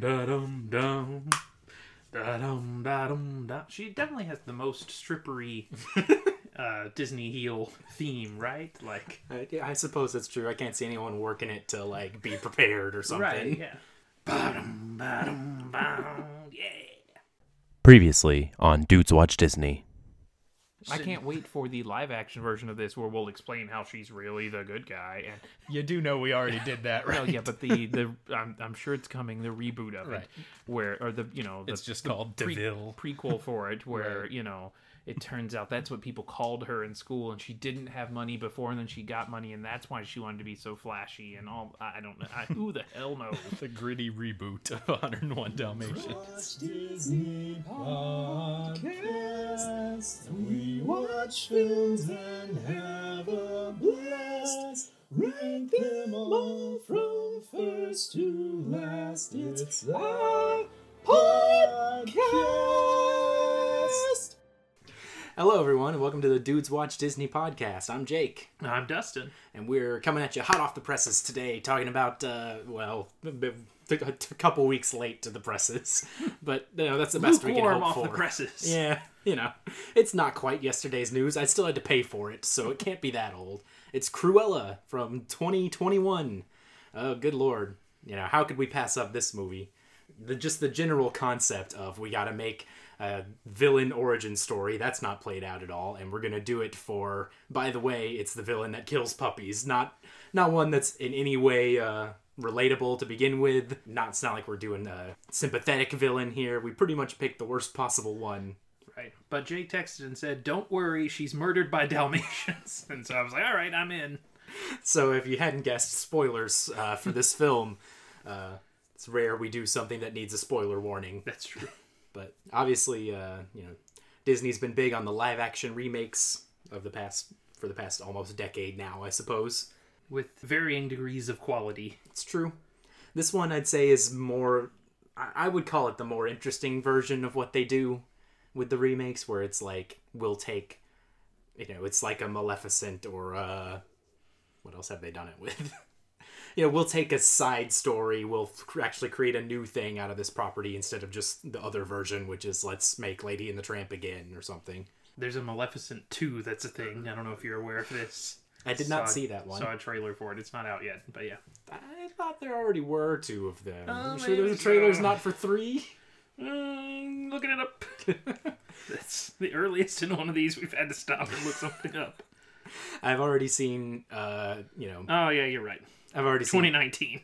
da dum dum. Da dum da dum da. She definitely has the most strippery uh, Disney heel theme, right? Like, Uh, yeah, I suppose that's true. I can't see anyone working it to like be prepared or something. right? Yeah. Ba-dum, ba-dum, ba-dum, yeah. Previously on Dudes Watch Disney. I can't wait for the live action version of this where we'll explain how she's really the good guy. And You do know we already did that, right? well, yeah, but the the I'm, I'm sure it's coming the reboot of Right. it, where or the you know the, It's just the called pre- DeVille. prequel for it, where Right. you know it turns out that's what people called her in school, and she didn't have money before, and then she got money, and that's why she wanted to be so flashy and all. I I don't know. I, who the hell knows? the gritty reboot of 101 Dalmatians. Disney podcast. We watch films and have a blast. Rank them all from first to last. It's our podcast. Hello, everyone, and welcome to the Dudes Watch Disney podcast. I'm Jake, I'm Dustin. and we're coming at you hot off the presses today, talking about uh, well, a bit- a couple weeks late to the presses, but you know that's the best we can hope off for. the presses. Yeah, you know, it's not quite yesterday's news. I still had to pay for it, so it can't be that old. It's Cruella from 2021. Oh, good lord. You know, how could we pass up this movie? The, just the general concept of we got to make a villain origin story that's not played out at all and we're going to do it for by the way it's the villain that kills puppies not not one that's in any way uh relatable to begin with not it's not like we're doing a sympathetic villain here we pretty much picked the worst possible one Right. But Jay texted and said, "Don't worry, she's murdered by Dalmatians." and so I was like, "All right, I'm in." So if you hadn't guessed, spoilers uh, for this film. Uh, it's rare we do something that needs a spoiler warning, That's true. But obviously, uh, you know, Disney's been big on the live-action remakes of the past for the past almost decade now, I suppose. With varying degrees of quality. It's true. This one, I'd say, is more. I I would call it the more interesting version of what they do with the remakes, where it's like we'll take, you know, it's like a Maleficent or uh, what else have they done it with? you know, we'll take a side story, we'll actually create a new thing out of this property instead of just the other version, which is let's make Lady and the Tramp again or something. There's a Maleficent 2 that's a thing. I don't know if you're aware of this. I did not Saw- see that one. Saw a trailer for it. It's not out yet, but yeah. I thought there already were two of them. You sure there's a trailer's so. not for three? Mm, looking it up. that's the earliest in one of these we've had to stop and look something up. I've already seen, uh, you know, Oh yeah, you're right. I've already seen 2019.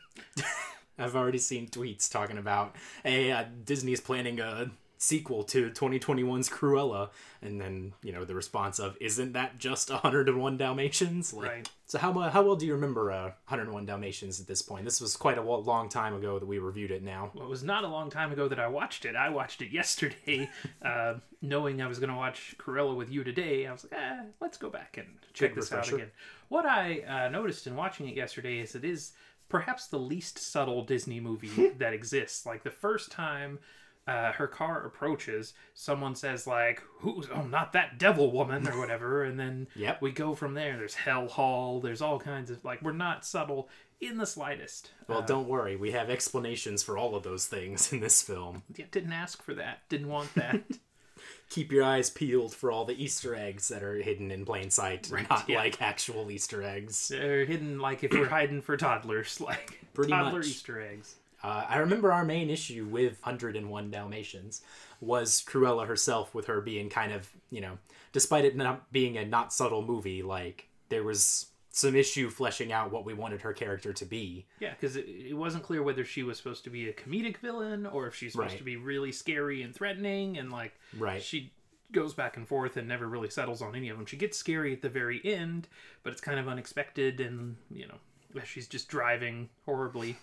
I've already seen tweets talking about, hey, uh, Disney is planning a sequel to 2021's Cruella, and then you know the response of, isn't that just 101 Dalmatians? Like, Right. So how how well do you remember uh, 101 Dalmatians at this point? This was quite a long time ago that we reviewed it. Now, Well, it was not a long time ago that I watched it. I watched it yesterday, uh, knowing I was going to watch Cruella with you today. I was like, eh, let's go back and check Good this out again. What I uh, noticed in watching it yesterday is it is perhaps the least subtle Disney movie that exists. Like the first time uh, her car approaches, someone says like, "Who's oh not that devil woman" or whatever, and then Yep. we go from there. There's Hell Hall. There's all kinds of like we're not subtle in the slightest. well, Uh, don't worry, we have explanations for all of those things in this film. yeah, didn't ask for that. Didn't want that. Keep your eyes peeled for all the Easter eggs that are hidden in plain sight, not yeah. like actual Easter eggs. They're hidden like if we're hiding for toddlers, like Pretty toddler much. Easter eggs. Uh, I remember our main issue with 101 Dalmatians was Cruella herself, with her being kind of, you know, despite it not being a not subtle movie, like, there was some issue fleshing out what we wanted her character to be. Yeah, because it, it wasn't clear whether she was supposed to be a comedic villain or if she's supposed Right. to be really scary and threatening, and like Right. she goes back and forth and never really settles on any of them. She gets scary at the very end, but it's kind of unexpected, and you know she's just driving horribly.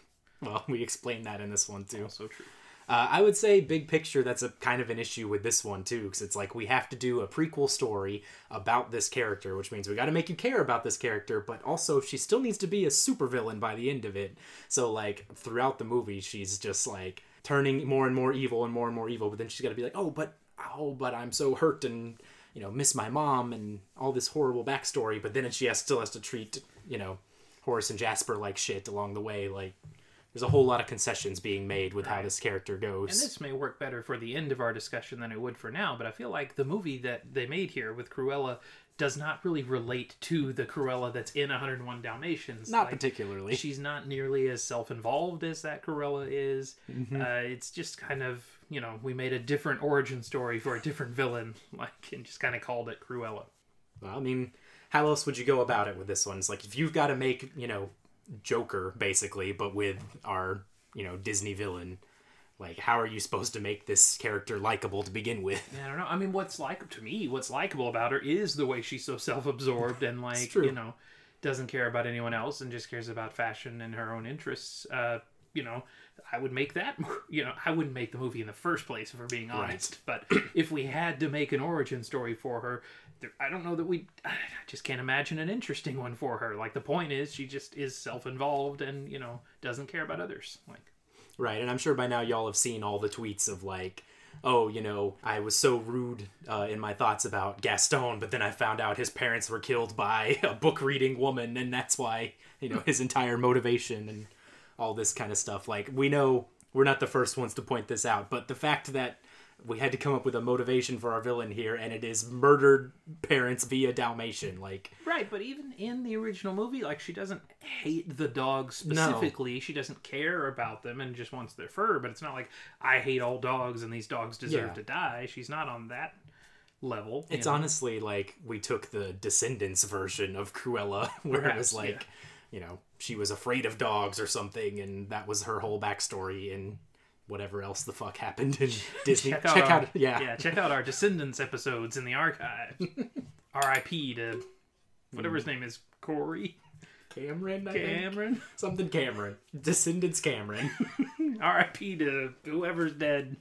Well, we explained that in this one, too. Also true. Uh, I would say, big picture, that's a kind of an issue with this one too, because it's like we have to do a prequel story about this character, which means we got to make you care about this character, but also she still needs to be a supervillain by the end of it. So, like throughout the movie, she's just like turning more and more evil and more and more evil, but then she's got to be like, oh, but oh, but I'm so hurt and you know miss my mom and all this horrible backstory, but then she has, still has to treat you know Horace and Jasper like shit along the way, like there's a whole lot of concessions being made with how this character goes. And this may work better for the end of our discussion than it would for now, but I feel like the movie that they made here with Cruella does not really relate to the Cruella that's in 101 Dalmatians. Not Like, particularly. She's not nearly as self-involved as that Cruella is. Mm-hmm. Uh, it's just kind of you know we made a different origin story for a different villain, like and just kind of called it Cruella. Well, I mean, how else would you go about it with this one? It's like if you've got to make, you know, Joker basically, but with our, you know, Disney villain, like how are you supposed to make this character likable to begin with? Yeah, I don't know. I mean, what's like to me, what's likable about her is the way she's so self-absorbed and like you know doesn't care about anyone else and just cares about fashion and her own interests. Uh, you know, I would make that. You know, I wouldn't make the movie in the first place if we're being honest. But if we had to make an origin story for her, I don't know that we. I just can't imagine an interesting one for her. Like the point is, she just is self-involved and you know doesn't care about others. Like. Right, and I'm sure by now y'all have seen all the tweets of like, oh, you know, I was so rude uh, in my thoughts about Gaston, but then I found out his parents were killed by a book reading woman, and that's why, you know, his entire motivation and all this kind of stuff. Like, we know we're not the first ones to point this out, but the fact that we had to come up with a motivation for our villain here, and it is murdered parents via Dalmatian. Like, Right, but even in the original movie, like she doesn't hate the dogs specifically. She doesn't care about them and just wants their fur. But it's not like I hate all dogs and these dogs deserve Yeah. to die. She's not on that level. It's know? honestly like we took the Descendants version of Cruella, where it was like, yeah. you know, she was afraid of dogs or something, and that was her whole backstory, and whatever else the fuck happened in Disney. Check out, our, yeah. yeah, check out our Descendants episodes in the archive. R.I.P. to whatever his name is, Corey Cameron, I think? Cameron. something Cameron, Descendants Cameron. R.I.P. to whoever's dead.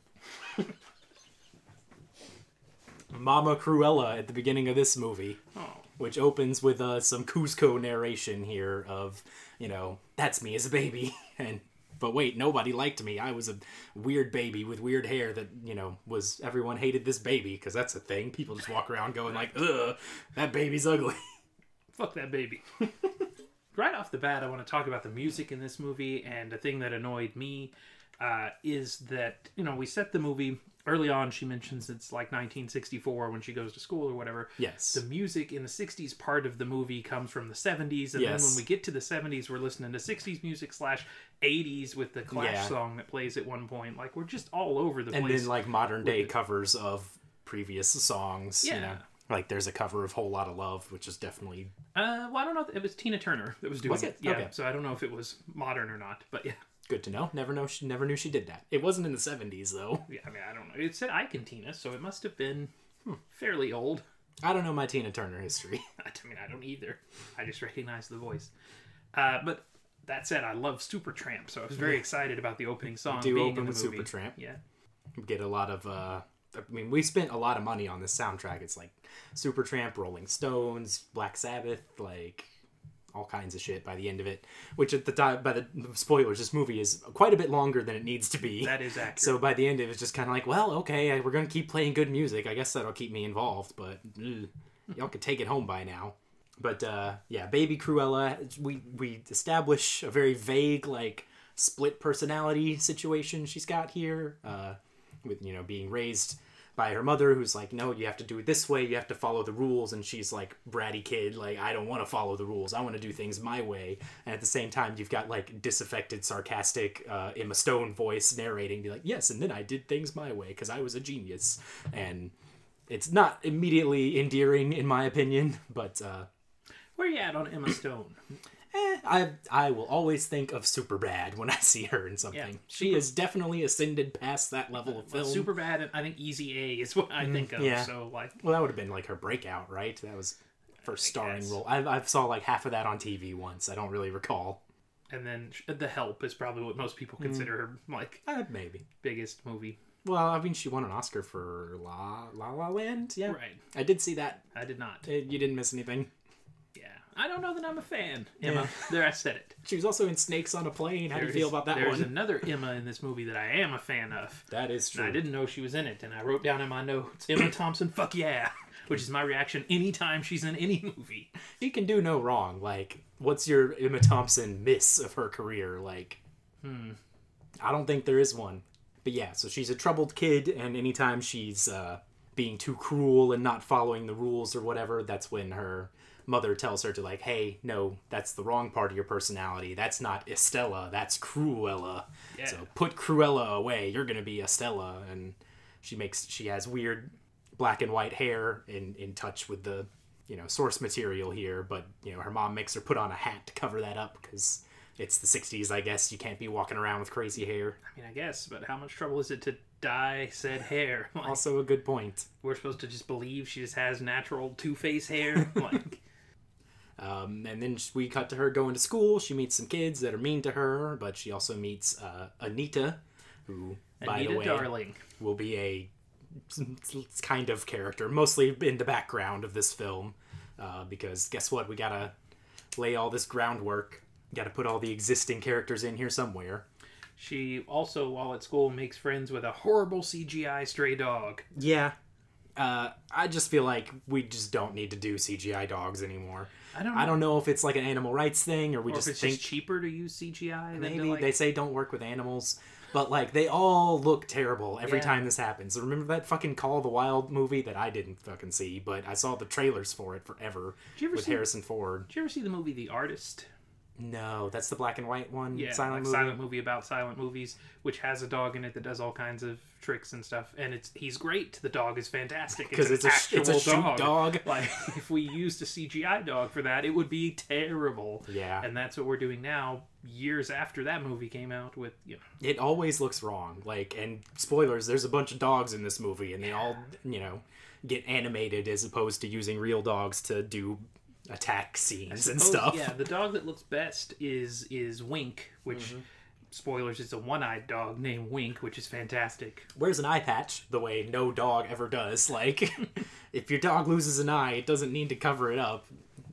Mama Cruella at the beginning of this movie. Oh, which opens with uh, some Kuzco narration here of, you know, that's me as a baby, and but wait, nobody liked me. I was a weird baby with weird hair that you know was everyone hated this baby because that's a thing. People just walk around going like, ugh, that baby's ugly. fuck that baby. right off the bat, I want to talk about the music in this movie, and the thing that annoyed me uh, is that you know we set the movie early on. She mentions it's like 1964 when she goes to school or whatever. Yes. The music in the 60s part of the movie comes from the 70s, and then when we get to the 70s, we're listening to 60s music slash 80s with the Clash Yeah. song that plays at one point. Like we're just all over the place. and then like modern day covers of previous songs. You Yeah. know, like there's a cover of "Whole Lot of Love," which is definitely uh, well, I don't know. It was Tina Turner that was doing Was it? Yeah. Okay. So I don't know if it was modern or not, but yeah. Good to know. Never know. She never knew she did that. It wasn't in the '70s though. Yeah, I mean, I don't know. It said Ike and Tina, so it must have been fairly old. I don't know my Tina Turner history. I mean, I don't either. I just recognize the voice. Uh, but that said, I love Supertramp, so I was very excited about the opening song. do being open in the with movie. Supertramp. Yeah. get a lot of uh I mean we spent a lot of money on this soundtrack. It's like Supertramp, Rolling Stones, Black Sabbath, like all kinds of shit by the end of it. Which at the time by the spoilers, this movie is quite a bit longer than it needs to be. That is accurate. so by the end of it, it's just kind of like, well, okay, we're gonna keep playing good music. I guess that'll keep me involved, but ugh, y'all could take it home by now. But uh, yeah, baby Cruella, we we establish a very vague like split personality situation she's got here, uh, with you know being raised by her mother who's like, no, you have to do it this way, you have to follow the rules, and she's like bratty kid, like I don't want to follow the rules, I want to do things my way. And at the same time, you've got like disaffected, sarcastic uh, Emma Stone voice narrating, be like, yes, and then I did things my way because I was a genius, and it's not immediately endearing in my opinion, but. Uh, Where you at on Emma Stone? Eh, I I will always think of Superbad when I see her in something. Yeah, she has definitely ascended past that level of film. Super bad, and I think Easy A is what I think of. Mm, yeah. So like, well, that would have been like her breakout, right? That was first starring role. I I saw like half of that on TV once. I don't really recall. and then The Help is probably what most people consider her like Uh, maybe. biggest movie. Well, I mean, she won an Oscar for La La La Land. Yeah, Right. I did see that. I did not. Uh, You didn't miss anything. Yeah. I don't know that I'm a fan. Emma. There, I said it. She was also in Snakes on a Plane. How do you feel about that There's one? another Emma in this movie that I am a fan of. That is And I didn't know she was in it, and I wrote down in my notes, Emma Thompson, fuck yeah, which is my reaction anytime she's in any movie. He can do no wrong. Like, what's your Emma Thompson miss of her career? Like, I don't think there is one. But yeah, so she's a troubled kid, and anytime she's uh, being too cruel and not following the rules or whatever, that's when her mother tells her to like, "Hey, no, that's the wrong part of your personality. That's not Estella. That's Cruella. Yeah. So put Cruella away. You're gonna be Estella." And she makes she has weird black and white hair in in touch with the you know source material here, but you know her mom makes her put on a hat to cover that up because. It's the 60s, I guess. You can't be walking around with crazy hair. I mean, I guess, but how much trouble is it to dye said hair? Like, Also, a good point. we're supposed to just believe she just has natural two face hair. Like, Um, and then we cut to her going to school. She meets some kids that are mean to her, but she also meets uh, Anita, who, by the way, Darling. will be a kind of character, mostly in the background of this film. Uh, because guess what? We gotta lay all this groundwork. Gotta put all the existing characters in here somewhere. She also, while at school, makes friends with a horrible CGI stray dog. Yeah. Uh, I just feel like we just don't need to do CGI dogs anymore. I don't. I don't know if it's like an animal rights thing or we Or just think just cheaper to use CGI. Than maybe like, they say don't work with animals but like they all look terrible every Yeah. time this happens remember that fucking call of the wild movie that i didn't fucking see but i saw the trailers for it forever Did you ever with see- harrison ford Did you ever see the movie The Artist? No that's the black and white one Yeah, silent like movie silent movie about silent movies, which has a dog in it that does all kinds of tricks and stuff. And it's he's great. The dog is fantastic because it's a sh- it's a shoot dog. Like if we used a CGI dog for that, it would be terrible. Yeah. and that's what we're doing now. Years after that movie came out, with you know, it always looks wrong like and spoilers there's a bunch of dogs in this movie and they all you know get animated as opposed to using real dogs to do attack scenes and Oh, stuff Yeah, the dog that looks best is is Wink, which Mm-hmm. spoilers, it's a one-eyed dog named Wink, which is fantastic. wears an eye patch the way no dog ever does. Like, if your dog loses an eye, it doesn't need to cover it up.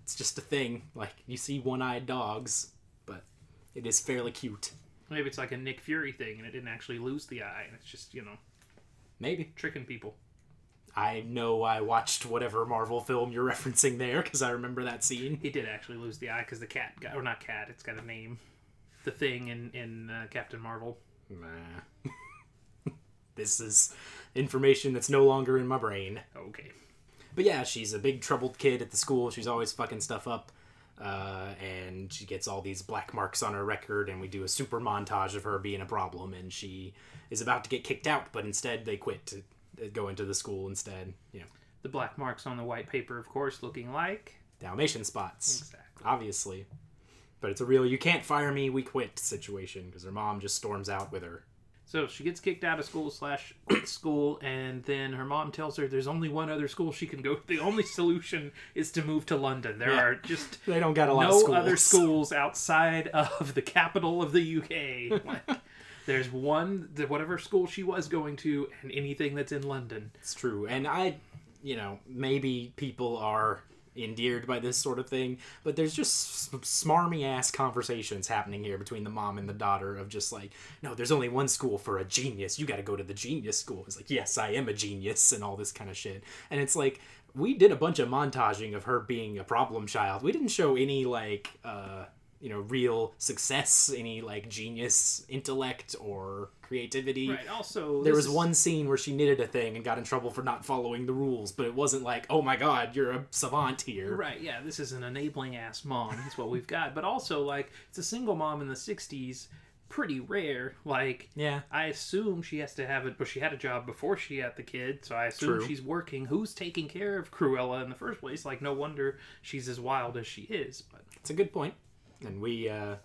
It's just a thing. Like, you see one eyed dogs, but it is fairly cute. Maybe it's like a Nick Fury thing, and it didn't actually lose the eye, and it's just you know Maybe. tricking people. I know I watched whatever Marvel film you're referencing there because I remember that scene. He did actually lose the eye because the cat got, or not cat, it's got a name. The thing in in uh, Captain Marvel. Nah. this is information that's no longer in my brain. Okay. But yeah, she's a big troubled kid at the school. She's always fucking stuff up. Uh, and she gets all these black marks on her record, and we do a super montage of her being a problem. And she is about to get kicked out, but instead they quit to go into the school instead. You know, The black marks on the white paper, of course, looking like Dalmatian spots, exactly. obviously. But it's a real you can't fire me, we quit situation because her mom just storms out with her. So she gets kicked out of school slash quits school, and then her mom tells her there's only one other school she can go. The only solution is to move to London. There Yeah. are just They don't got a lot of no schools. other schools outside of the capital of the UK. Like, there's one, whatever school she was going to, and anything that's in London. It's true. And I, you know, maybe people are endeared by this sort of thing, but there's just smarmy ass conversations happening here between the mom and the daughter of just like, no, there's only one school for a genius. You got to go to the genius school. It's like, yes, I am a genius and all this kind of shit. And it's like, we did a bunch of montaging of her being a problem child. We didn't show any like, uh, you know, real success, any like genius intellect or creativity Right. Also, there was is- one scene where she knitted a thing and got in trouble for not following the rules, but it wasn't like, oh my god, you're a savant here. Right, yeah, this is an enabling ass mom. That's what we've got. But also, like, it's a single mom in the 60s, pretty rare. Like, Yeah. I assume she has to have it, but she had a job before she had the kid, so I assume True. she's working. Who's taking care of Cruella in the first place? Like, no wonder she's as wild as she is. But It's a good point. And we uh,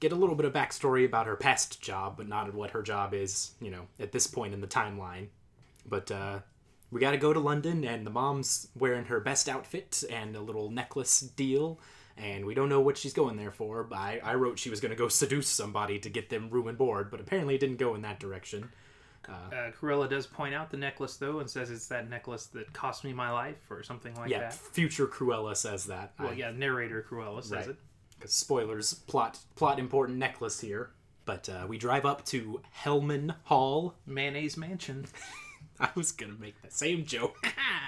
get a little bit of backstory about her past job, but not what her job is, you know, at this point in the timeline. But uh, we got to go to London, and the mom's wearing her best outfit and a little necklace deal. And we don't know what she's going there for. But I, I wrote she was going to go seduce somebody to get them room and board, but apparently it didn't go in that direction. uh, Cruella does point out the necklace, though, and says it's that necklace that cost me my life, or something like yeah, that. future Cruella says that. Well, I- yeah, narrator Cruella says Right. it. 'Cause spoilers, plot plot important necklace here. But uh, we drive up to Hellman Hall. Mayonnaise Mansion. I was gonna make the same joke.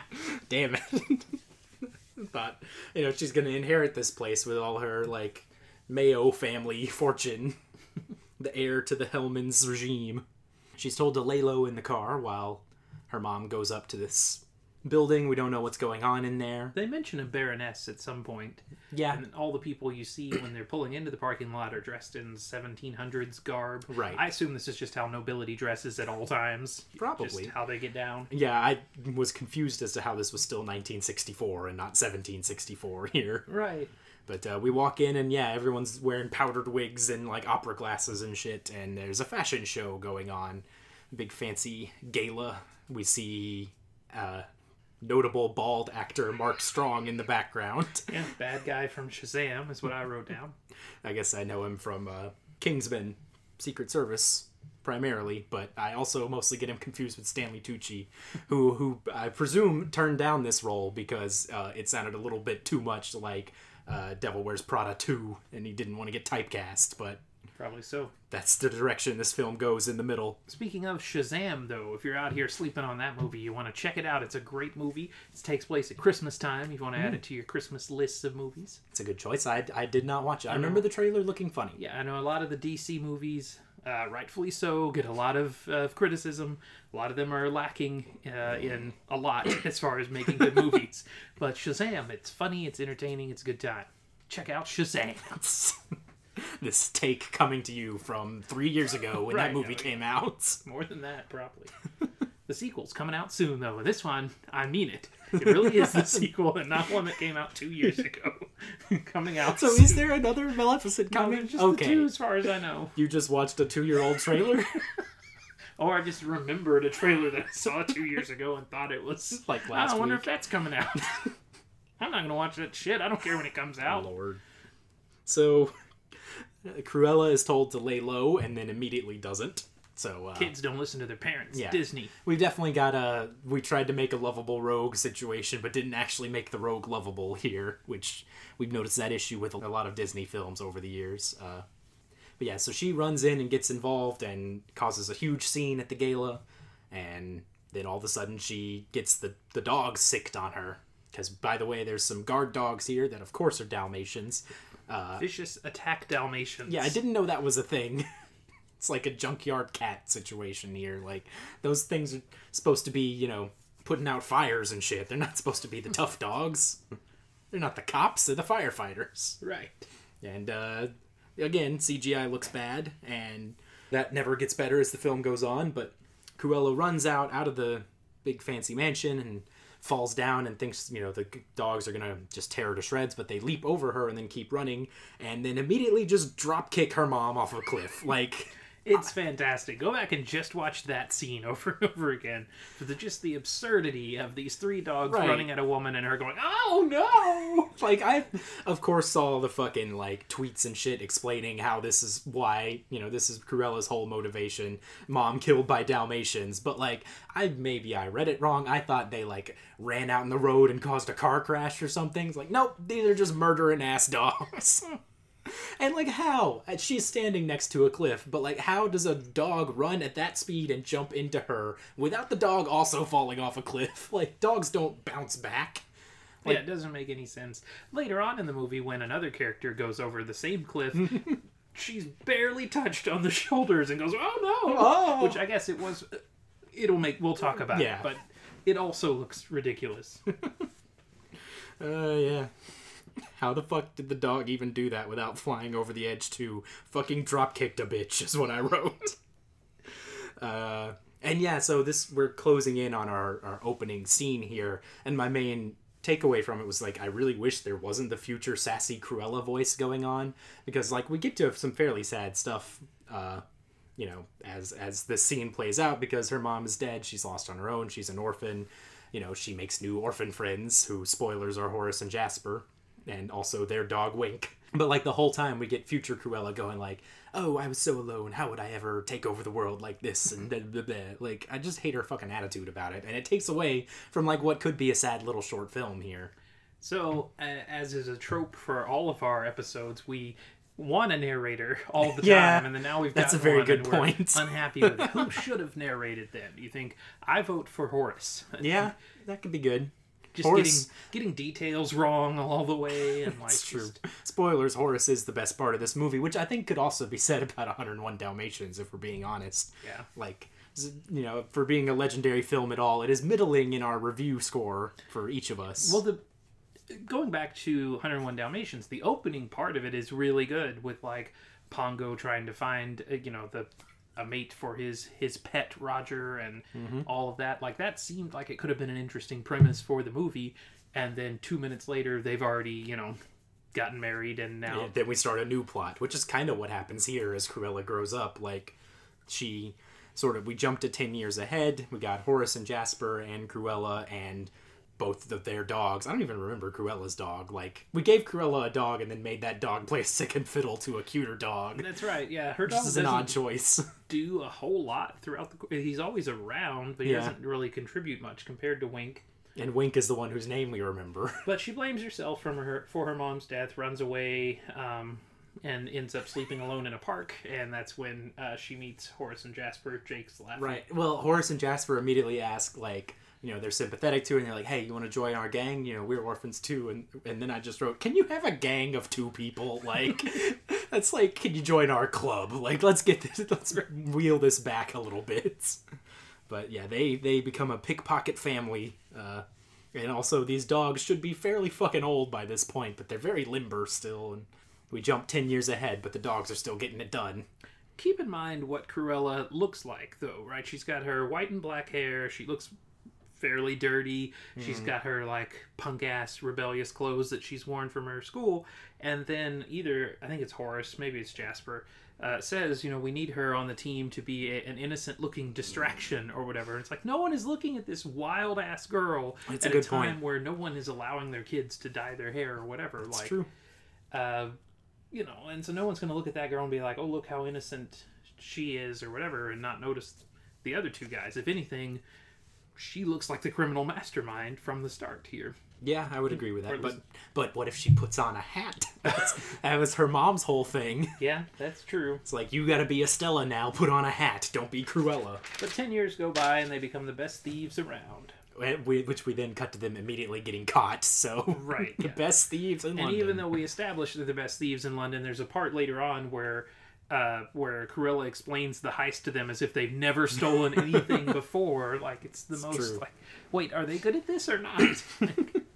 Damn it. Thought, you know, she's gonna inherit this place with all her like Mayo family fortune. the heir to the Hellman's regime. She's told to lay low in the car while her mom goes up to this building. We don't know what's going on in there. They mention a baroness at some point, Yeah, and all the people you see when they're pulling into the parking lot are dressed in 1700s garb. Right. I assume this is just how nobility dresses at all times. Probably. Just how they get down. yeah. I was confused as to how this was still 1964 and not 1764 here. Right. But uh, we walk in and yeah, everyone's wearing powdered wigs and like opera glasses and shit, and there's a fashion show going on, big fancy gala. We see uh, notable bald actor Mark Strong in the background. Yeah, bad guy from Shazam is what I wrote down. I guess I know him from uh, Kingsman, Secret Service primarily, but I also mostly get him confused with Stanley Tucci, who who I presume turned down this role because uh, it sounded a little bit too much like uh, Devil Wears Prada 2, and he didn't want to get typecast, but Probably so. that's the direction this film goes in the middle. Speaking of Shazam, though, if you're out here sleeping on that movie, you want to check it out. It's a great movie. It takes place at Christmas time. You want to add it to your Christmas list of movies. It's a good choice. I, I did not watch it. I remember the trailer looking funny. Yeah, I know a lot of the DC movies, uh, rightfully so, get a lot of uh, criticism. A lot of them are lacking uh, in a lot as far as making good movies. But Shazam, it's funny, it's entertaining, it's a good time. Check out Shazam. this take coming to you from three years ago when Right, that movie yeah, came out. More than that, probably. the sequel's coming out soon, though. This one, I mean it. It really is the sequel and not one that came out two years ago. coming out So soon. is there another Maleficent coming? there's just okay. the two, as far as I know. You just watched a two-year-old trailer, Or I just remembered a trailer that I saw two years ago and thought it was Like "Oh, last I wonder week." if that's coming out. I'm not gonna watch that shit. I don't care when it comes out. Lord. So, Cruella is told to lay low, and then immediately doesn't. So uh, Kids don't listen to their parents. Yeah. Disney. we definitely got a. We tried to make a lovable rogue situation, but didn't actually make the rogue lovable here, which we've noticed that issue with a lot of Disney films over the years. Uh, but yeah, so she runs in and gets involved and causes a huge scene at the gala, and then all of a sudden she gets the the dogs sicked on her. Because by the way, there's some guard dogs here that of course are Dalmatians. Vicious attack Dalmatians. Yeah, I didn't know that was a thing. it's like a junkyard cat situation here. Like those things are supposed to be, you know, putting out fires and shit. They're not supposed to be the tough dogs. They're not the cops. They're the firefighters. Right. And uh, again, CGI looks bad, and that never gets better as the film goes on. But Cruella runs out out of the big fancy mansion and falls down and thinks you know the dogs are gonna just tear her to shreds but they leap over her and then keep running and then immediately just drop kick her mom off a cliff. Like It's fantastic. Go back and just watch that scene over and over again the just the absurdity of these three dogs Right. running at a woman and her going, "Oh no!" like I, of course, saw the fucking like tweets and shit explaining how this is why you know this is Cruella's whole motivation. Mom killed by Dalmatians, but like I maybe I read it wrong. I thought they like ran out in the road and caused a car crash or something. It's like nope, these are just murdering ass dogs. And like how? And She's standing next to a cliff, but like how does a dog run at that speed and jump into her without the dog also falling off a cliff? Like dogs don't bounce back. yeah, it doesn't make any sense. Later on in the movie, when another character goes over the same cliff, she's barely touched on the shoulders and goes, "Oh no!" Oh. Which I guess it was. It'll make. We'll talk about Yeah. it, but it also looks ridiculous. Uh, yeah. How the fuck did the dog even do that without flying over the edge too? Fucking drop kicked a bitch is what I wrote. uh, and yeah, so this we're closing in on our, our opening scene here, and my main takeaway from it was like I really wish there wasn't the future sassy Cruella voice going on because like we get to some fairly sad stuff. Uh, you know, as as this scene plays out, because her mom is dead, she's lost on her own, she's an orphan. You know, she makes new orphan friends who spoilers are Horace and Jasper, and also their dog Wink. But like the whole time, we get future Cruella going like, "Oh, I was so alone. How would I ever take over the world like this?" And blah, blah, blah. like, I just hate her fucking attitude about it, and it takes away from like what could be a sad little short film here. So, uh, as is a trope for all of our episodes, we want a narrator all the Yeah, time, and then now we've got that's a very one good point. unhappy with it. Who should have narrated them? You think I vote for Horace? Yeah, that could be good. Just Horace- getting getting details wrong all the way, and like true. Spoilers, Horace is the best part of this movie, which I think could also be said about 101 Dalmatians, if we're being honest. Yeah. Like, you know, for being a legendary film at all, it is middling in our review score for each of us. Well, the going back to 101 Dalmatians, the opening part of it is really good with like Pongo trying to find uh, you know the a mate for his his pet Roger and mm-hmm. all of that. Like that seemed like it could have been an interesting premise for the movie, and then two minutes later they've already you know gotten married and now Yeah, then we start a new plot, which is kind of what happens here as Cruella grows up. Like, she sort of, we jumped to 10 years ahead. We got Horace and Jasper and Cruella and both of their dogs. I don't even remember Cruella's dog. Like, we gave Cruella a dog and then made that dog play a second fiddle to a cuter dog. That's right. Yeah, her dog is an odd choice. do a whole lot throughout the. He's always around, but he Yeah. doesn't really contribute much compared to Wink. and Wink is the one whose name we remember. But she blames herself from her for her mom's death, runs away, um, and ends up sleeping alone in a park. And that's when uh, she meets Horace and Jasper. Jake's laughing. Right. Well, Horace and Jasper immediately ask, like, you know, they're sympathetic to it, and they're like, "Hey, you want to join our gang? You know, we're orphans too." And and then I just wrote, "Can you have a gang of two people? Like, that's like, can you join our club? Like, let's get this, let's wheel this back a little bit." But yeah, they they become a pickpocket family, uh, and also these dogs should be fairly fucking old by this point, but they're very limber still, and we jump ten years ahead, but the dogs are still getting it done. Keep in mind what Cruella looks like, though, right? She's got her white and black hair. She looks fairly dirty. She's got her like punk ass rebellious clothes that she's worn from her school. And then either I think it's Horace, maybe it's Jasper, uh, says, you know, we need her on the team to be a, an innocent looking distraction or whatever. It's like no one is looking at this wild ass girl at a good time point. where no one is allowing their kids to dye their hair or whatever. It's like true. uh, you know, and so no one's going to look at that girl and be like, "Oh, look how innocent she is," or whatever, and not notice the other two guys. If anything, she looks like the criminal mastermind from the start here. Yeah, I would agree with that. But but what if she puts on a hat? That was her mom's whole thing. Yeah, that's true. It's like you got to be Estella now. Put on a hat. Don't be Cruella. But ten years go by and they become the best thieves around. Eh, we- Which we then cut to them immediately getting caught. So Right, the yeah. best thieves in And London. even though we established they're the best thieves in London, there's a part later on where. Uh, where Cruella explains the heist to them as if they've never stolen anything before. Like it's the most true. like, wait, are they good at this or not?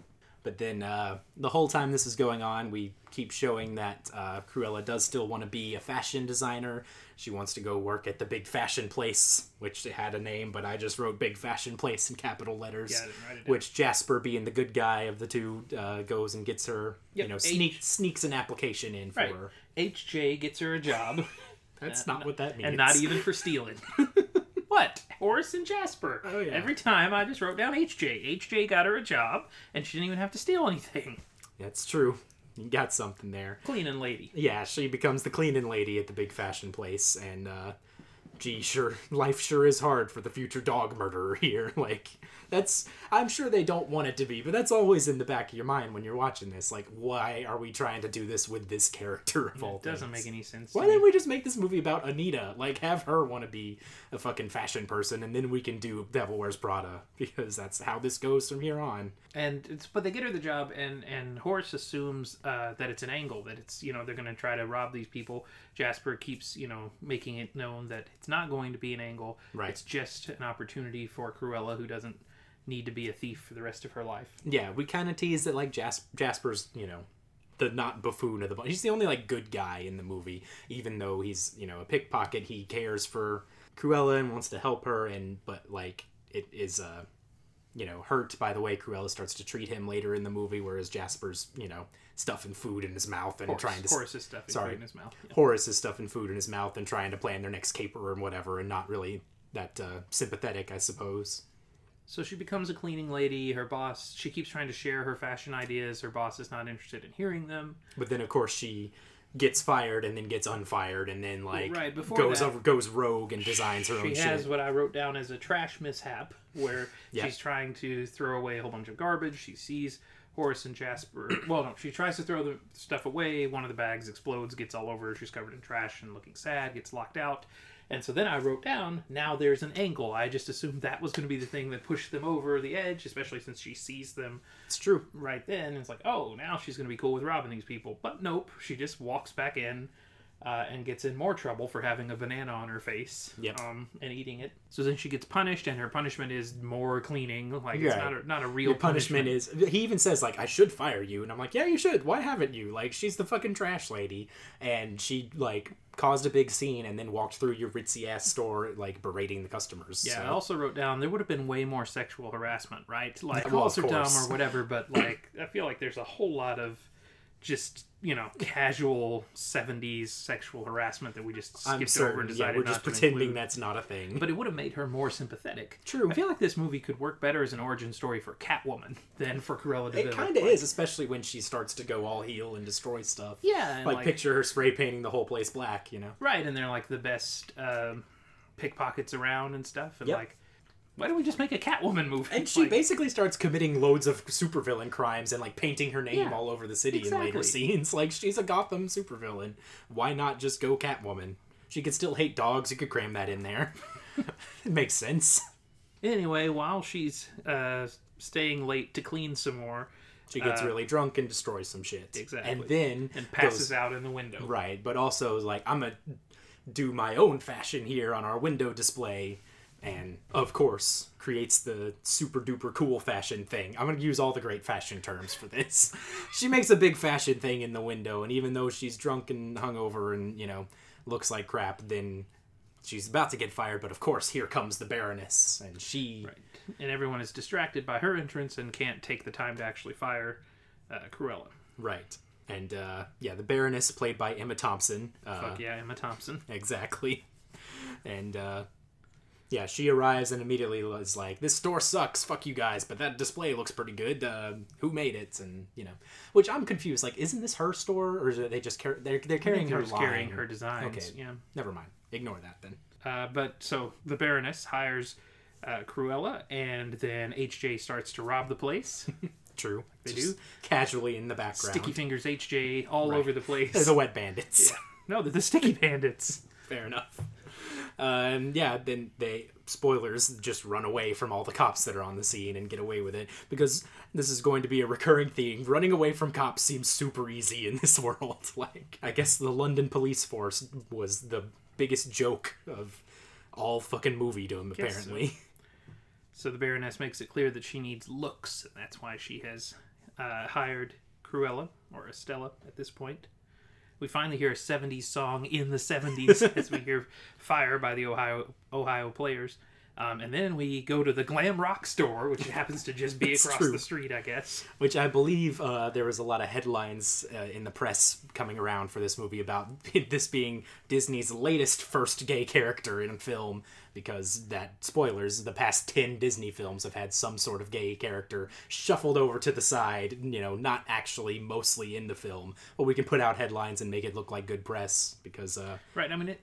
But then uh, the whole time this is going on, we keep showing that uh, Cruella does still want to be a fashion designer. She wants to go work at the big fashion place, which had a name, but I just wrote big fashion place in capital letters. Yeah, didn't write it down. Which Jasper, being the good guy of the two, uh, goes and gets her. Yep, You know, H- sneaks an application in for Right. her. HJ gets her a job, That's not what that means. and not even for stealing. what? Horace and Jasper. Oh, yeah. Every time I just wrote down HJ. HJ got her a job, and she didn't even have to steal anything. That's true. You got something there. Cleaning lady. Yeah, she becomes the cleaning lady at the big fashion place, and uh, gee, sure, life sure is hard for the future dog murderer here. Like, that's I'm sure they don't want it to be, but that's always in the back of your mind when you're watching this. Like, why are we trying to do this with this character of all It doesn't things? make any sense. Why didn't we just make this movie about Anita? Like, have her want to be a fucking fashion person, and then we can do Devil Wears Prada because that's how this goes from here on. and it's but they get her the job and and horace assumes uh, that it's an angle that it's you know they're going to try to rob these people jasper keeps you know making it known that it's not going to be an angle Right. it's just an opportunity for cruella who doesn't need to be a thief for the rest of her life Yeah, we kind of tease that like Jas- Jasper's, you know, the not buffoon of the bunch. He's the only like good guy in the movie, even though he's you know a pickpocket. He cares for Cruella and wants to help her, and but like it is uh you know hurt by the way Cruella starts to treat him later in the movie, whereas Jasper's you know stuffing food in his mouth and Horace, trying to Horace's stuff Sorry. in his mouth Yeah. Horace is stuffing food in his mouth and trying to plan their next caper and whatever, and not really that uh, sympathetic, I suppose. so she becomes a cleaning lady her boss she keeps trying to share her fashion ideas her boss is not interested in hearing them But then, of course, she gets fired and then gets unfired and then like Right, before goes that- over goes rogue and designs her own she has shit. what I wrote down as a trash mishap, where Yeah. she's trying to throw away a whole bunch of garbage. She sees Horace and Jasper. well, no, she tries to throw the stuff away. One of the bags explodes, gets all over. She's covered in trash and looking sad. Gets locked out, And so then I wrote down, now there's an angle. I just assumed that was going to be the thing that pushed them over the edge, especially since she sees them It's true. right then. It's like, oh, now she's going to be cool with robbing these people. But nope, she just walks back in uh, and gets in more trouble for having a banana on her face Yep. um, and eating it. So then she gets punished, and her punishment is more cleaning. Like, it's Right. not a, not a real Your punishment, is he even says like I should fire you and I'm like yeah you should why haven't you like she's the fucking trash lady and she like caused a big scene and then walked through your ritzy ass store like berating the customers Yeah, so- I also wrote down there would have been way more sexual harassment, right? Like Well, calls are dumb or whatever, but like I feel like there's a whole lot of just you know casual '70s sexual harassment that we just skipped I'm over and certain yeah we're not just to pretending include. that's not a thing But it would have made her more sympathetic. True. I feel like this movie could work better as an origin story for Catwoman than for Cruella de it kind of is especially when she starts to go all heel and destroy stuff Yeah, like, like, picture her spray painting the whole place black you know right, and they're like the best um, pickpockets around and stuff. And Yep. like, why don't we just make a Catwoman movie? and she Like, basically starts committing loads of supervillain crimes and like painting her name Yeah, all over the city in later scenes. Like she's a Gotham supervillain. Why not just go Catwoman? She could still hate dogs. You could cram that in there. it makes sense. Anyway, while she's uh, staying late to clean some more, She gets Uh, really drunk and destroys some shit. Exactly. And then and passes goes- out in the window. Right, but also like I'm gonna do my own fashion here on our window display, and of course creates the super duper cool fashion thing. I'm gonna use all the great fashion terms for this. she makes a big fashion thing in the window, and even though she's drunk and hungover and you know looks like crap, then she's about to get fired. But of course, here comes the Baroness, and she Right. And everyone is distracted by her entrance and can't take the time to actually fire uh, Cruella. right. And uh, yeah, the Baroness, played by Emma Thompson. Uh, Fuck yeah, Emma Thompson. Exactly. And uh yeah, she arrives and immediately is like, "This store sucks. Fuck you guys." But that display looks pretty good. Uh, who made it? And you know, which I'm confused. Like, isn't this her store, or is it they just car- they're they're carrying they're her line? carrying her designs. Okay. Yeah. Never mind. Ignore that then. Uh, but so the Baroness hires uh, Cruella, and then HJ starts to rob the place. True. They Just do. casually in the background. Sticky fingers HJ all over the place. They're the wet bandits. no, they're the Sticky Bandits. Fair enough. Uh, and yeah, then they spoilers just run away from all the cops that are on the scene and get away with it because this is going to be a recurring theme. Running away from cops seems super easy in this world. Like I guess the London police force was the biggest joke of all fucking movie-dom Guess so. apparently. So the Baroness makes it clear that she needs looks, and that's why she has uh, hired Cruella, or Estella at this point. We finally hear a 70s song in the 70s as we hear Fire by the Ohio Ohio Players. Um, and then we go to the glam rock store, which happens to just be across true. the street, I guess. Which I believe uh, there was a lot of headlines uh, in the press coming around for this movie about this being Disney's latest first gay character in film. Because that spoilers, the past ten Disney films have had some sort of gay character shuffled over to the side. You know, not actually mostly in the film, but we can put out headlines and make it look like good press. Because uh, Right. I mean, it,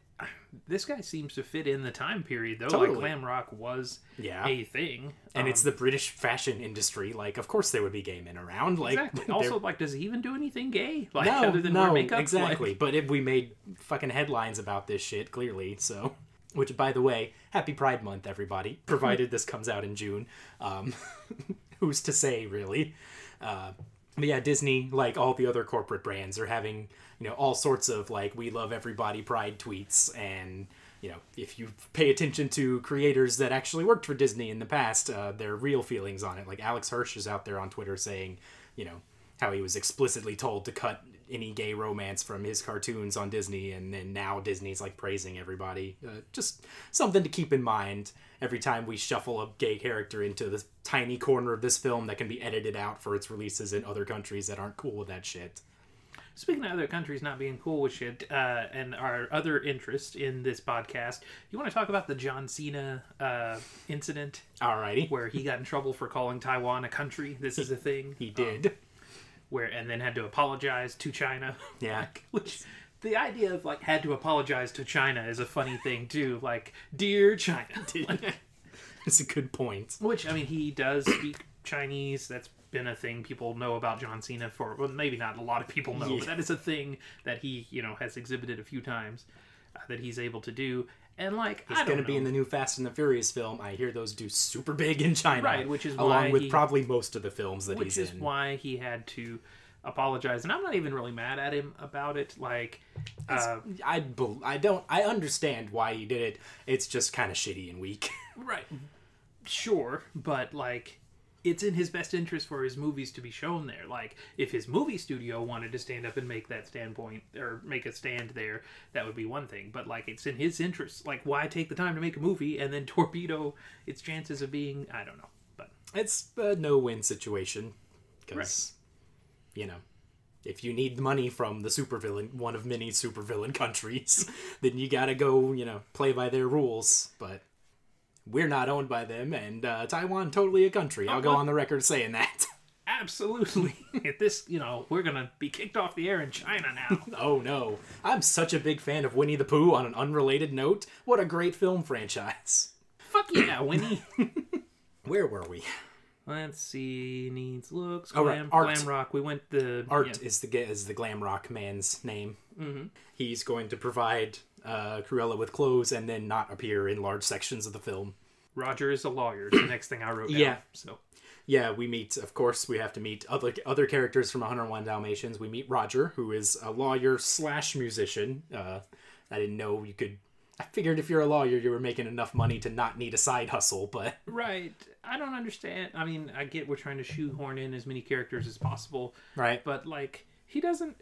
this guy seems to fit in the time period, though. Totally. Like, glam rock was Yeah. a thing. and Um, it's the British fashion industry. Like, of course there would be gay men around. Like, Exactly. Also, like, does he even do anything gay? Like, no, other than no, wear makeup? Like- exactly. But if we made fucking headlines about this shit, clearly, so. Which, by the way, happy Pride Month, everybody. Provided this comes out in June, um, who's to say, really? Uh, but yeah, Disney, like all the other corporate brands, are having you know all sorts of like "We love everybody" Pride tweets, and you know if you pay attention to creators that actually worked for Disney in the past, uh, their real feelings on it. Like Alex Hirsch is out there on Twitter saying, you know, how he was explicitly told to cut any gay romance from his cartoons on Disney, and then now Disney's like praising everybody. Uh, just something to keep in mind every time we shuffle a gay character into this tiny corner of this film that can be edited out for its releases in other countries that aren't cool with that shit. Speaking of other countries not being cool with shit, uh, and our other interest in this podcast, you want to talk about the John Cena uh, incident Alrighty, where he got in trouble for calling Taiwan a country? This is a thing. he did. Where and then had to apologize to China. Yeah. Which the idea of like had to apologize to China is a funny thing too. Like, dear China. Like, It's a good point. Which I mean, he does speak Chinese. That's been a thing people know about John Cena for. Well, maybe not a lot of people know, Yeah. but that is a thing that he, you know, has exhibited a few times uh, that he's able to do. And like He's I don't going to be in the new Fast and the Furious film. I hear those do super big in China, Right, which is along with he- probably most of the films that he's in. which is why he had to apologize. And I'm not even really mad at him about it. Like, uh, I I don't I understand why he did it. It's just kind of shitty and weak. right, sure, but like. It's in his best interest for his movies to be shown there. Like, if his movie studio wanted to stand up and make that standpoint or make a stand there, that would be one thing. But like, it's in his interest. Like, why take the time to make a movie and then torpedo its chances of being? I don't know. But it's a no-win situation because you know if you need money from the supervillain one of many supervillain countries then you gotta go you know play by their rules but we're not owned by them and uh, taiwan totally a country i'll go on the record saying that absolutely, if this, you know, we're gonna be kicked off the air in China now. oh no i'm such a big fan of winnie the pooh on an unrelated note what a great film franchise Fuck yeah, Winnie. where were we Let's see. Needs looks. Oh, right, Glam, art. glam rock. We went the Art yeah. is the is the glam rock man's name. Mm-hmm. He's going to provide uh, Cruella with clothes and then not appear in large sections of the film. Roger is a lawyer. The next thing I wrote down. Yeah. So Yeah, we meet. Of course, we have to meet other other characters from 101 Dalmatians. We meet Roger, who is a lawyer slash musician. Uh, I didn't know you could. I figured if you're a lawyer, you were making enough money to not need a side hustle, but right. I don't understand. I mean, I get we're trying to shoehorn in as many characters as possible, right. but like he doesn't.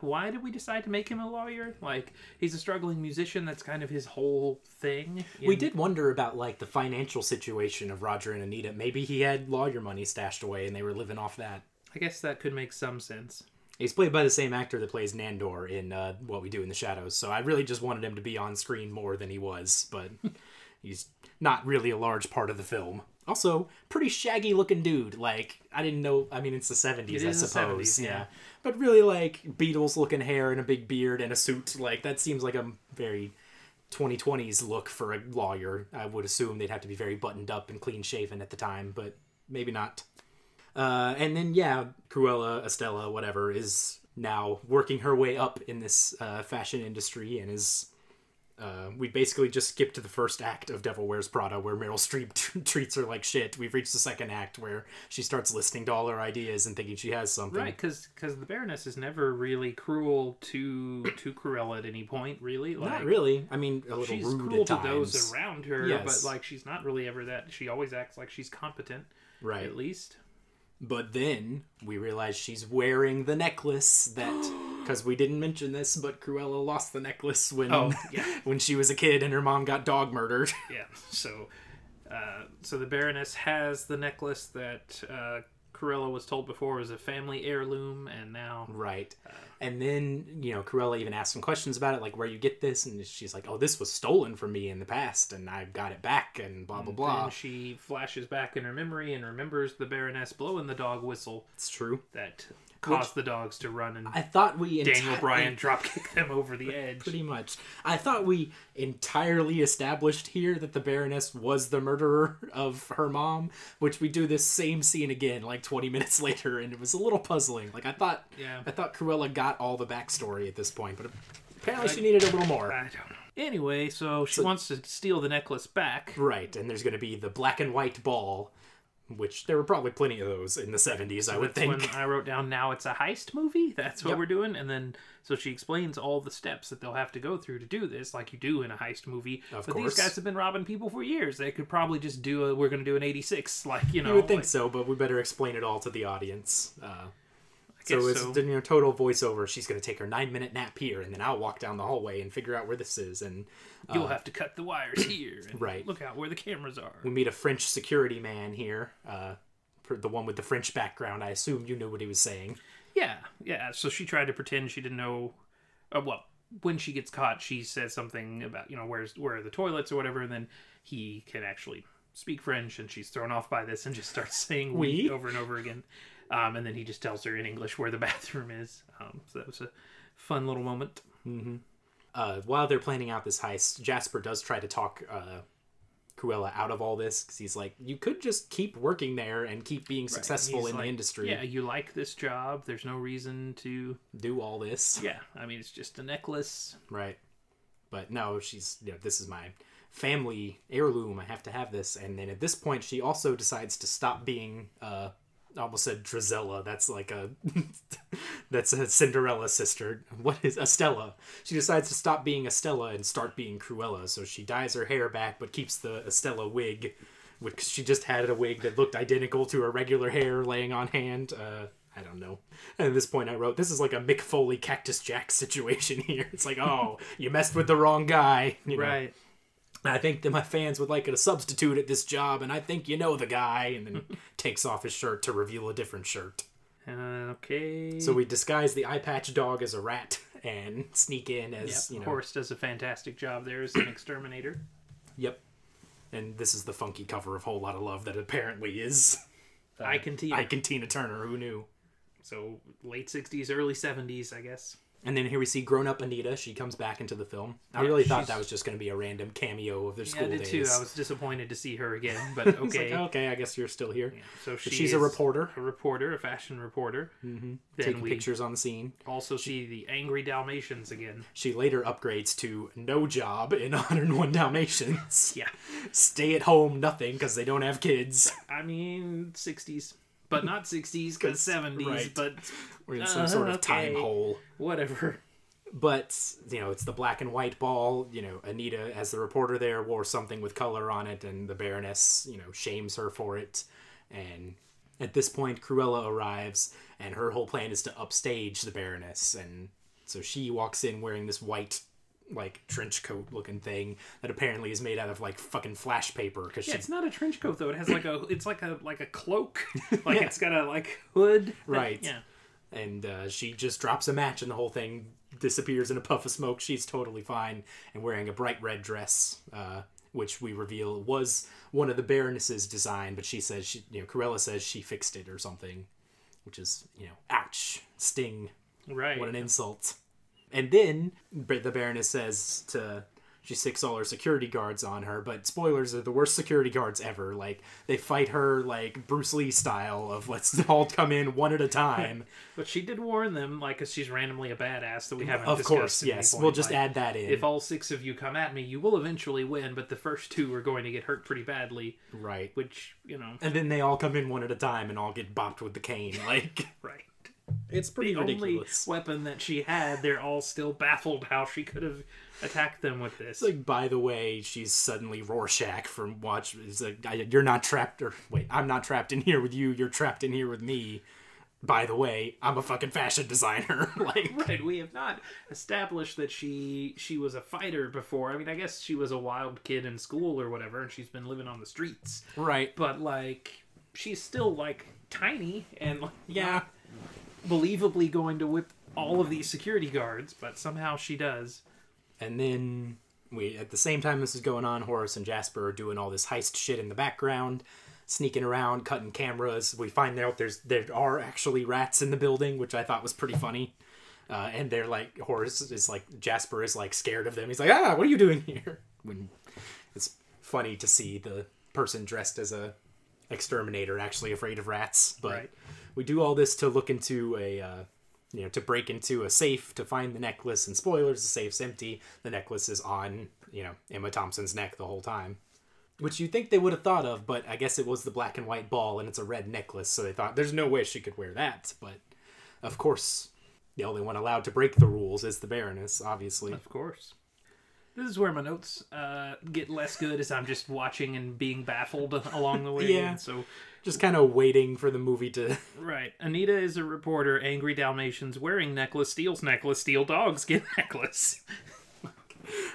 Why did we decide to make him a lawyer? Like he's a struggling musician. That's kind of his whole thing. We did wonder about like the financial situation of Roger and Anita. Maybe he had lawyer money stashed away and they were living off that. I guess that could make some sense. He's played by the same actor that plays Nandor in uh, What We Do in the Shadows, so I really just wanted him to be on screen more than he was, but he's not really a large part of the film. Also, pretty shaggy looking dude. Like, I didn't know. I mean, it's the 70s, It I suppose. 70s, yeah. yeah. But really, like, Beatles looking hair and a big beard and a suit. Like, that seems like a very 2020s look for a lawyer. I would assume they'd have to be very buttoned up and clean shaven at the time, but maybe not. Uh, and then yeah, Cruella, Estella, whatever, is now working her way up in this uh, fashion industry and is. Uh, we basically just skipped to the first act of Devil Wears Prada, where Meryl Streep treats her like shit. We've reached the second act where she starts listening to all her ideas and thinking she has something. Right, because the Baroness is never really cruel to to Cruella at any point, really. Like, Not really. I mean, a little She's rude cruel to those around her, Yes. but like she's not really ever that. She always acts like she's competent, Right. at least. But then we realize she's wearing the necklace that because we didn't mention this, but Cruella lost the necklace when Oh, yeah. when she was a kid and her mom got dog murdered. Yeah. So, uh, so the Baroness has the necklace that uh, Cruella was told before was a family heirloom, and now right. And then, you know, Cruella even asked some questions about it, like where you get this, and she's like, Oh, this was stolen from me in the past and I got it back and blah blah blah. then she flashes back in her memory and remembers the Baroness blowing the dog whistle It's true. that caused the dogs to run and I thought we Daniel enti- Bryan drop kick them over the edge. Pretty much. I thought we entirely established here that the Baroness was the murderer of her mom, which we do this same scene again like 20 minutes later, and it was a little puzzling. Like I thought, Yeah. I thought Cruella got all the backstory at this point, but apparently she needed a little more. I don't know. Anyway, so she wants to steal the necklace back. Right, and there's going to be the black and white ball, which there were probably plenty of those in the 70s, I would think. when I wrote down now it's a heist movie. That's what Yep. we're doing. And then so she explains all the steps that they'll have to go through to do this, like you do in a heist movie. Of but course. these guys have been robbing people for years. They could probably just do a we're gonna do an eighty six, like you know. You would think like- so, but we better explain it all to the audience. Uh, so it's so. you know, total voiceover. She's going to take her nine minute nap here, and then I'll walk down the hallway and figure out where this is. And You'll have to cut the wires here. And Right. Look out where the cameras are. we meet a French security man here, uh, for the one with the French background. I assume you knew what he was saying. Yeah, yeah. So she tried to pretend she didn't know. Uh, well, when she gets caught, she says something about you know where's where are the toilets or whatever, and then he can actually speak French, and she's thrown off by this and just starts saying Oui. "we" over and over again. Um, and then he just tells her in English where the bathroom is. Um, so that was a fun little moment. Uh, while they're planning out this heist, Jasper does try to talk uh, Cruella out of all this because he's like, "You could just keep working there and keep being successful in like, the industry. Yeah, you like this job. There's no reason to. Do all this, Yeah, I mean it's just a necklace. right?" But no, she's you know this is my family heirloom. I have to have this. And then at this point, she also decides to stop being. Uh, almost said Drizella. That's like a that's a Cinderella sister. What is Estella? She decides to stop being Estella and start being Cruella. So she dyes her hair back, but keeps the Estella wig, which she just had a wig that looked identical to her regular hair laying on hand. Uh, I don't know. And at this point, I wrote, "This is like a Mick Foley Cactus Jack situation here." It's like, oh, you messed with the wrong guy, you know? Right. I think that my fans would like a substitute at this job, and I think you know the guy. And then takes off his shirt to reveal a different shirt. Uh, okay. So we disguise the eye patch dog as a rat and sneak in as you know. Horace does a fantastic job there as an exterminator. Yep. And this is the funky cover of Whole Lot of Love that apparently is Ike and Tina. Ike and Tina Turner. Who knew? So late '60s, early '70s, I guess. And then here we see grown up Anita. She comes back into the film. I Yeah, really thought she's- that was just going to be a random cameo of their school yeah, I did days. too. I was disappointed to see her again, but okay. like, okay, I guess you're still here. So But she she's a reporter, a reporter, a fashion reporter. Mm-hmm. Taking pictures on the scene. also see the angry Dalmatians again. She later upgrades to no job in 101 Dalmatians. Yeah, Stay at home, nothing, because they don't have kids. I mean '60s, but not '60s because '70s. right. But We're in some Uh, sort of time hole. whatever. but you know it's the black and white ball you know anita as the reporter there wore something with color on it and the baroness you know shames her for it and at this point cruella arrives and her whole plan is to upstage the baroness and so she walks in wearing this white like trench coat looking thing that apparently is made out of like fucking flash paper because Yeah, she it's not a trench coat though. It has like a, it's like a like a cloak. Like Yeah. it's got a like hood. Right. Yeah. and uh, she just drops a match and the whole thing disappears in a puff of smoke she's totally fine and wearing a bright red dress uh, which we reveal was one of the baroness's design but she says she you know Cruella says she fixed it or something which is you know ouch sting Right. what an insult and then the baroness says to she sticks all her security guards on her but spoilers are the worst security guards ever like they fight her like bruce lee style of let's all come in one at a time But she did warn them, like, because she's randomly a badass that we haven't. of course yes we'll just Like, add that in If all six of you come at me, you will eventually win, but the first two are going to get hurt pretty badly. right Which you know, and then they all come in one at a time and all get bopped with the cane like right. It's pretty The ridiculous only weapon that she had, they're all still baffled how she could have attacked them with this. It's like, by the way, she's suddenly Rorschach from Watch. It's like, I- you're not trapped, or wait, I'm not trapped in here with you. You're trapped in here with me. By the way, I'm a fucking fashion designer. like, Right, we have not established that she she was a fighter before. I mean, I guess she was a wild kid in school or whatever, and she's been living on the streets. right? But like, she's still like tiny and like, Yeah. Believably going to whip all of these security guards, but somehow she does. And then we, at the same time this is going on, Horace and Jasper are doing all this heist shit in the background, sneaking around, cutting cameras. We find out there's there are actually rats in the building, which I thought was pretty funny. Uh, and they're like Horace is like Jasper is like scared of them. He's like, ah, what are you doing here? When it's funny to see the person dressed as a exterminator actually afraid of rats. But Right. We do all this to look into a uh, you know to break into a safe to find the necklace and spoilers the safe's empty. The necklace is on you know emma thompson's neck the whole time. Which you'd think they would have thought of but i guess it was the black and white ball and it's a red necklace so they thought there's no way she could wear that but of course the only one allowed to break the rules is the baroness obviously. Of course. This is where my notes uh, get less good as I'm just watching and being baffled along the way. Yeah. And so just kind of waiting for the movie to Right. Anita is a reporter. Angry Dalmatians wearing necklace, steals necklace, steal dogs, get necklace.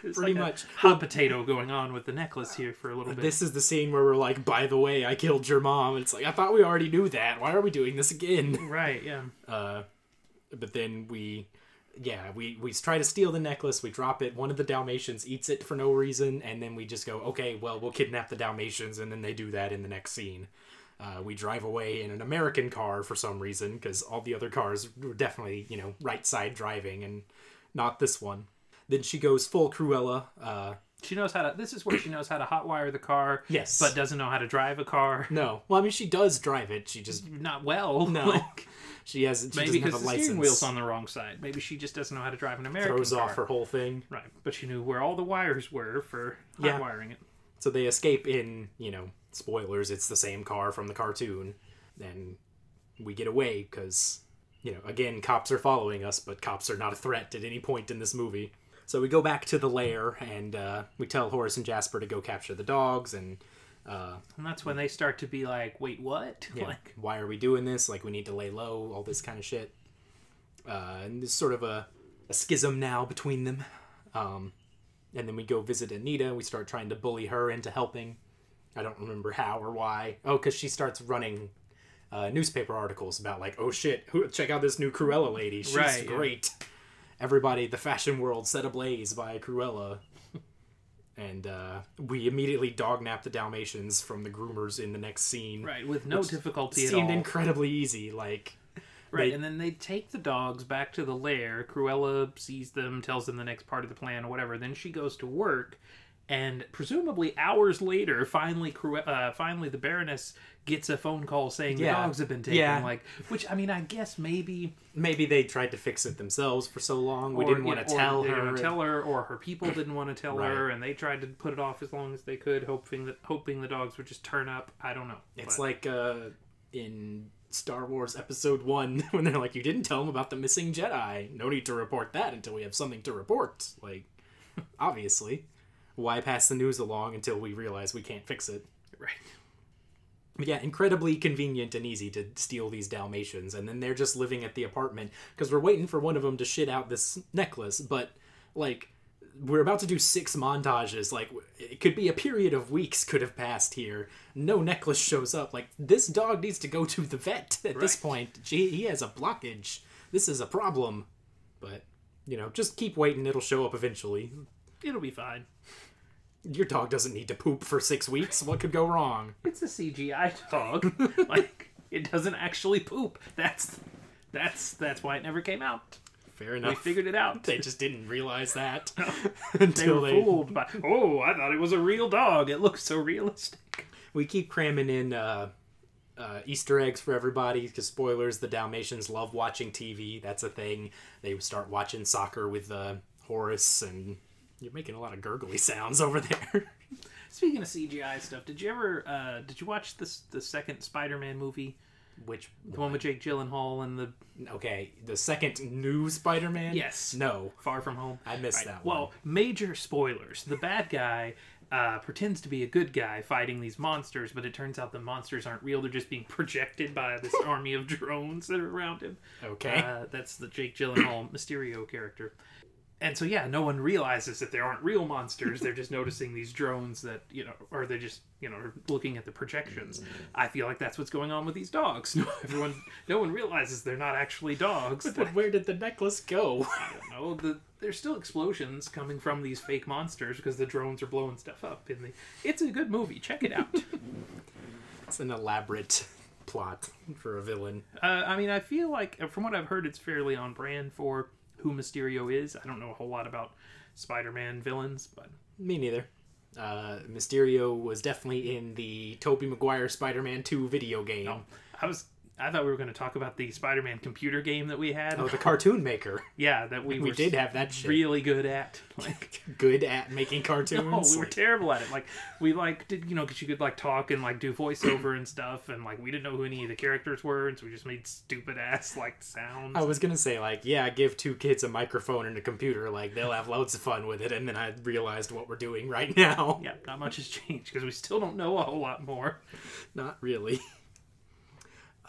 It's Pretty like a much. hot potato going on with the necklace here for a little bit. this is the scene where we're like by the way i killed your mom it's like i thought we already knew that why are we doing this again Right, yeah. Uh, but then we, yeah, we we try to steal the necklace. We drop it. One of the Dalmatians eats it for no reason, and then we just go, okay, well, we'll kidnap the Dalmatians, and then they do that in the next scene. Uh, we drive away in an American car for some reason because all the other cars were definitely, you know, right side driving, and not this one. Then she goes full Cruella. Uh, She knows how to. This is where she knows how to hotwire the car. Yes. But doesn't know how to drive a car. no, well, I mean, she does drive it. She just Not well. No. Like, She has she Maybe because a the license. steering wheel's on the wrong side. Maybe she just doesn't know how to drive an American throws car. off her whole thing. Right, but she knew where all the wires were for Yeah. wiring it. So they escape in, you know, spoilers, it's the same car from the cartoon. And we get away because, you know, again, cops are following us, but cops are not a threat at any point in this movie. So we go back to the lair and uh, we tell Horace and Jasper to go capture the dogs. And, uh, And that's when they start to be like, "Wait, what?" yeah, Like, why are we doing this? Like, we need to lay low, all this kind of shit. Uh, and there's sort of a, a schism now between them. Um, and then we go visit Anita. We start trying to bully her into helping. I don't remember how or why. Oh, because she starts running uh, newspaper articles about like, oh shit, who, check out this new Cruella lady. She's Right, yeah. great. Everybody, the fashion world set ablaze by Cruella. And uh, we immediately dognap the Dalmatians from the groomers in the next scene. right, with no difficulty at Seemed all. incredibly easy. Like, Right, They- and then they take the dogs back to the lair. Cruella sees them, tells them the next part of the plan or whatever. Then she goes to work, and presumably hours later, finally, uh, finally the Baroness gets a phone call saying Yeah. the dogs have been taken. Yeah. Like, which I mean, I guess maybe maybe they tried to fix it themselves for so long. We or, didn't want to tell her. tell her, or her people didn't want to tell her, and they tried to put it off as long as they could, hoping that hoping the dogs would just turn up. I don't know. It's But- like uh, in Star Wars Episode 1 when they're like, you didn't tell them about the missing Jedi. No need to report that until we have something to report. Like, obviously. Why pass the news along until we realize we can't fix it? right. But yeah, incredibly convenient and easy to steal these Dalmatians, and then they're just living at the apartment because we're waiting for one of them to shit out this necklace. But like, we're about to do six montages. Like, it could be a period of weeks could have passed here. No necklace shows up. Like, this dog needs to go to the vet at this point. Gee, he has a blockage. This is a problem. But you know, just keep waiting. It'll show up eventually. It'll be fine. Your dog doesn't need to poop for six weeks. What could go wrong? It's a CGI dog. like it doesn't actually poop. That's that's that's why it never came out. Fair enough. figured it out. They just didn't realize that They until were they. fooled by. Oh, I thought it was a real dog. It looks so realistic. We keep cramming in uh, uh, Easter eggs for everybody because spoilers. The Dalmatians love watching TV. That's a thing. They start watching soccer with uh, Horace, and you're making a lot of gurgly sounds over there. Speaking of CGI stuff, did you ever uh, did you watch this the second Spider-Man movie, Which the one with Jake Gyllenhaal and the okay, the second new Spider-Man. Yes. No. Far From Home? I missed that one. Well, major spoilers. The bad guy uh, pretends to be a good guy fighting these monsters, but it turns out the monsters aren't real. They're just being projected by this army of drones that are around him. Okay. Uh, that's the Jake Gyllenhaal Mysterio character. And so, yeah, no one realizes that there aren't real monsters. They're just noticing these drones that, you know, or they're just, you know, looking at the projections. I feel like that's what's going on with these dogs. No, everyone, no one realizes they're not actually dogs. but where did the necklace go? No, the there's still explosions coming from these fake monsters because the drones are blowing stuff up. In the, it's a good movie. Check it out. it's an elaborate plot for a villain. uh, I mean, I feel like from what I've heard, it's fairly on brand for who Mysterio is. I don't know a whole lot about Spider-Man villains, but Me neither. Uh, Mysterio was definitely in the Tobey Maguire Spider-Man 2 video game. I was I thought we were going to talk about the Spider-Man computer game that we had. Oh, the cartoon maker. yeah, that we We were did have that shit. really good at. Like, Good at making cartoons. no, we were terrible at it. Like, we like did you know because you could like talk and like do voiceover and stuff, and like we didn't know who any of the characters were, and so we just made stupid ass like sounds. I was gonna say like, yeah, give two kids a microphone and a computer, like they'll have loads of fun with it. And then I realized what we're doing right now. yeah, not much has changed because we still don't know a whole lot more. Not really.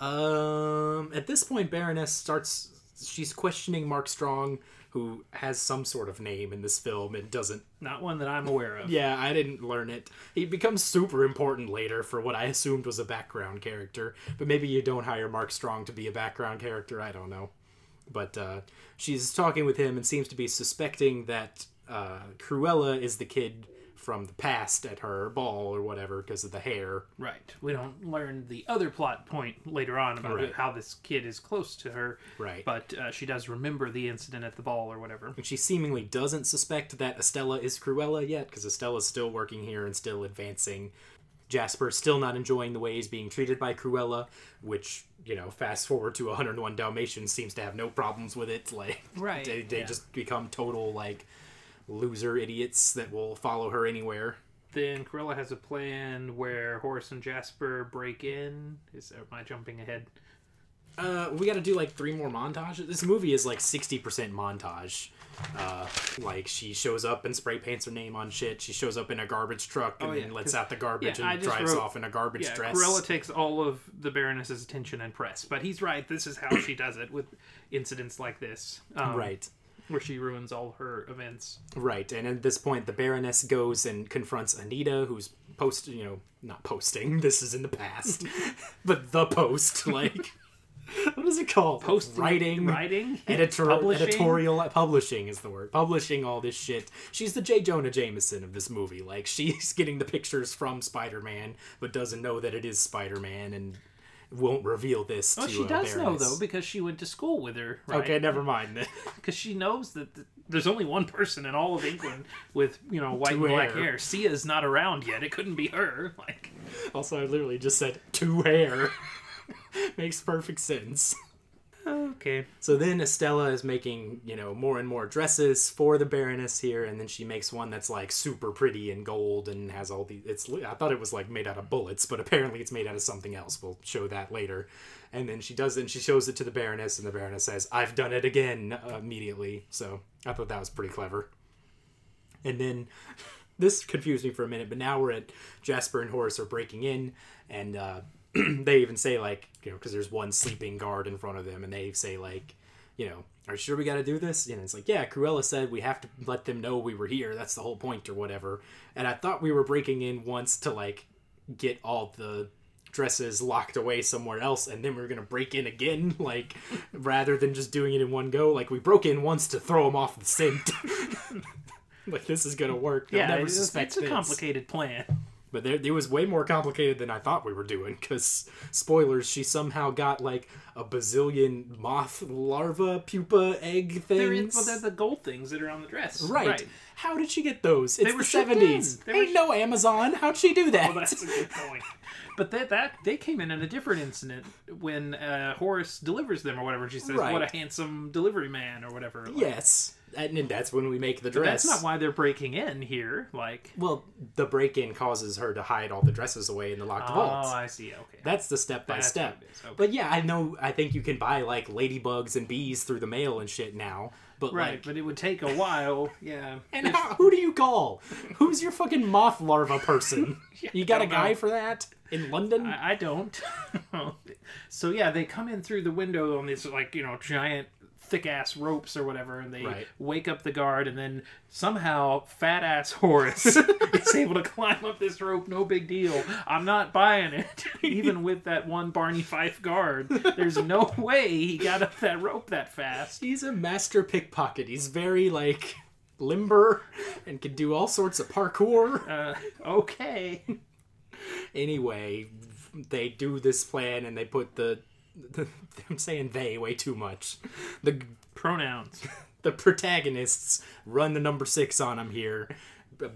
Um, at this point, Baroness starts. She's questioning Mark Strong, who has some sort of name in this film and doesn't Not one that I'm aware of. Yeah, I didn't learn it. He becomes super important later for what I assumed was a background character, but maybe you don't hire Mark Strong to be a background character. I don't know. But uh, she's talking with him and seems to be suspecting that uh, Cruella is the kid from the past at her ball or whatever because of the hair. Right. We don't learn the other plot point later on about Right. how this kid is close to her. Right. But uh, she does remember the incident at the ball or whatever. And she seemingly doesn't suspect that Estella is Cruella yet because Estella's still working here and still advancing. Jasper's still not enjoying the way he's being treated by Cruella, which, you know, fast forward to 101 Dalmatians seems to have no problems with it. Like, Right, they, they yeah. just become total, like, loser idiots that will follow her anywhere. Then Cruella has a plan where Horace and Jasper break in. Is am I jumping ahead? Uh, we got to do like three more montages. This movie is like sixty percent montage. Uh, like she shows up and spray paints her name on shit. She shows up in a garbage truck and Oh, yeah, then lets out the garbage yeah, and drives wrote- off in a garbage Yeah, dress. Cruella takes all of the Baroness's attention and press, but he's right. This is how she does it with incidents like this, um, right, Where she ruins all her events. right. And at this point, the Baroness goes and confronts Anita, who's post, you know, not posting. This is in the past, but the post, like. What is it called? Post writing, writing, Editor- publishing? editorial uh, publishing is the word publishing all this shit she's the j jonah jameson of this movie like she's getting the pictures from spider-man but doesn't know that it is spider-man and won't reveal this Oh, to she uh, does know though because she went to school with her. Right? okay never mind then because she knows that th- there's only one person in all of England with you know white and black hair. hair. Sia's not around yet. It couldn't be her. Like also i literally just said two hair makes perfect sense okay, So then Estella is making, you know, more and more dresses for the Baroness here, and then she makes one that's like super pretty and gold and has all the. It's I thought it was like made out of bullets, but apparently it's made out of something else. We'll show that later. And then she does it, and she shows it to the Baroness, and the Baroness says, "I've done it again" uh, immediately. So I thought that was pretty clever. And then this confused me for a minute, but now we're at Jasper and Horace are breaking in, and uh, they even say like, you know, because there's one sleeping guard in front of them, and they say like, you know, are you sure we got to do this? And it's like, yeah, Cruella said we have to let them know we were here. That's the whole point, or whatever. And I thought we were breaking in once to like get all the dresses locked away somewhere else and then we are gonna break in again like rather than just doing it in one go like we broke in once to throw them off the scent like this is gonna work They'll yeah, never it's, it's a complicated plan. But there, it was way more complicated than I thought we were doing. Because spoilers, she somehow got like a bazillion moth larva pupa egg things. They're, in, well, they're the gold things that are on the dress. right. How did she get those? It's were the seventies. in. They Ain't no Amazon. How'd she do that? Well, that's a good point. But that that they came in in a different incident when uh, Horace delivers them or whatever. She says, "What a handsome delivery man" or whatever. Like, yes, and, that's when we make the but dress. that's not why they're breaking in here. Like, Well, the break-in causes her to hide all the dresses away in the locked vault. oh, I see. Okay, That's the step by That's step. what it is, okay. But yeah, I know. I think you can buy like ladybugs and bees through the mail and shit now. But right. like, but it would take a while. Yeah. and how, who do you call? Who's your fucking moth larva person? you got a guy know. for that in London? I, I don't. so yeah, they come in through the window on these like you know giant thick ass ropes or whatever, and they Right. wake up the guard, and then somehow fat ass Horace is able to climb up this rope. No big deal. I'm not buying it, even with that one Barney Fife guard. There's no way he got up that rope that fast. He's a master pickpocket. He's very like limber and can do all sorts of parkour. Uh, okay. anyway, they do this plan and they put the, the I'm saying they way too much. The Pronouns. the protagonists run the number six on him here.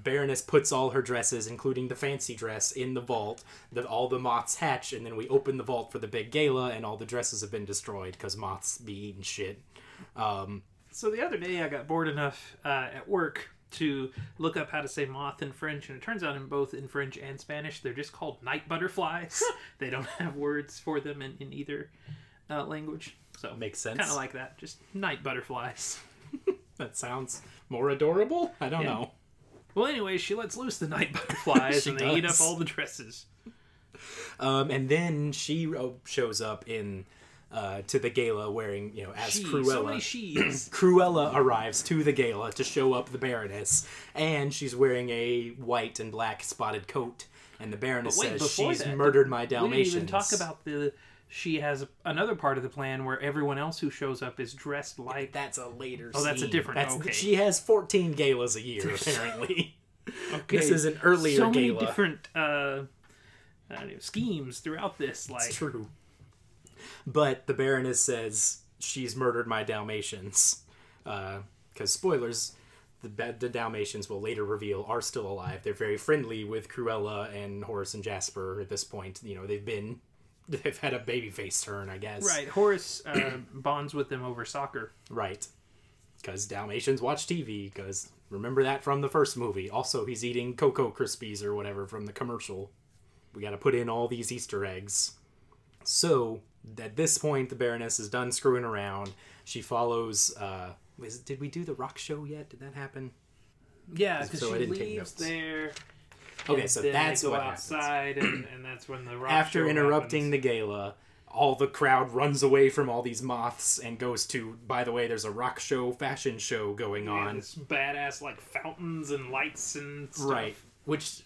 Baroness puts all her dresses, including the fancy dress, in the vault. That all the moths hatch, and then we open the vault for the big gala, and all the dresses have been destroyed because moths be eating shit. Um, So the other day I got bored enough uh, at work to look up how to say moth in French, and it turns out in both in French and Spanish they're just called night butterflies. they don't have words for them in, in either uh, language. So Makes sense. Kind of like that, just night butterflies. that sounds more adorable. I don't Yeah. know. Well, anyway, she lets loose the night butterflies, and they eat up all the dresses. Um, and then she oh, shows up in uh, to the gala wearing, you know, as She, Cruella. so many. Cruella arrives to the gala to show up the Baroness, and she's wearing a white and black spotted coat. And the Baroness Wait, says she's that, murdered my Dalmatian. we Dalmatians. didn't even talk about the. She has another part of the plan where everyone else who shows up is dressed like That's a later. Oh, that's a different- That's, okay. She has 14 galas a year apparently. Okay, This is an earlier so many gala. different uh, I don't know, schemes throughout this. Like, It's true. But the Baroness says she's murdered my Dalmatians. Because, spoilers, the, the Dalmatians will later reveal are still alive. They're very friendly with Cruella and Horace and Jasper at this point. You know, they've been they've had a baby face turn, I guess. Right. Horace uh, bonds with them over soccer. Right. Because Dalmatians watch TV. Because remember that from the first movie. Also, he's eating Cocoa Krispies or whatever from the commercial. We got to put in all these Easter eggs. So at this point, the Baroness is done screwing around. She follows. Uh, is, did we do the rock show yet? Did that happen? Yeah, because So I she leaves there. Okay, so that's what happens. outside, and, and that's when the rock After interrupting happens. the gala, all the crowd runs away from all these moths and goes to. By the way, there's a rock show, fashion show going Yeah, on. this badass like fountains and lights and stuff. Right. Which,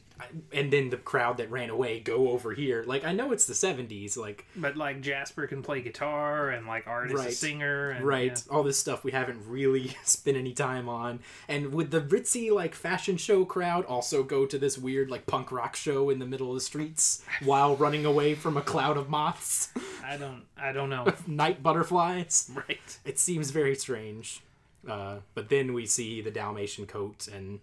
and then the crowd that ran away go over here. Like, I know it's the 70s, like, But like Jasper can play guitar, and like Art is a singer, and, right, yeah. all this stuff we haven't really spent any time on. And would the ritzy, like, fashion show crowd also go to this weird, like, punk rock show in the middle of the streets while running away from a cloud of moths? I don't, I don't know. Night butterflies? right. It seems very strange. Uh, but then we see the Dalmatian coat, and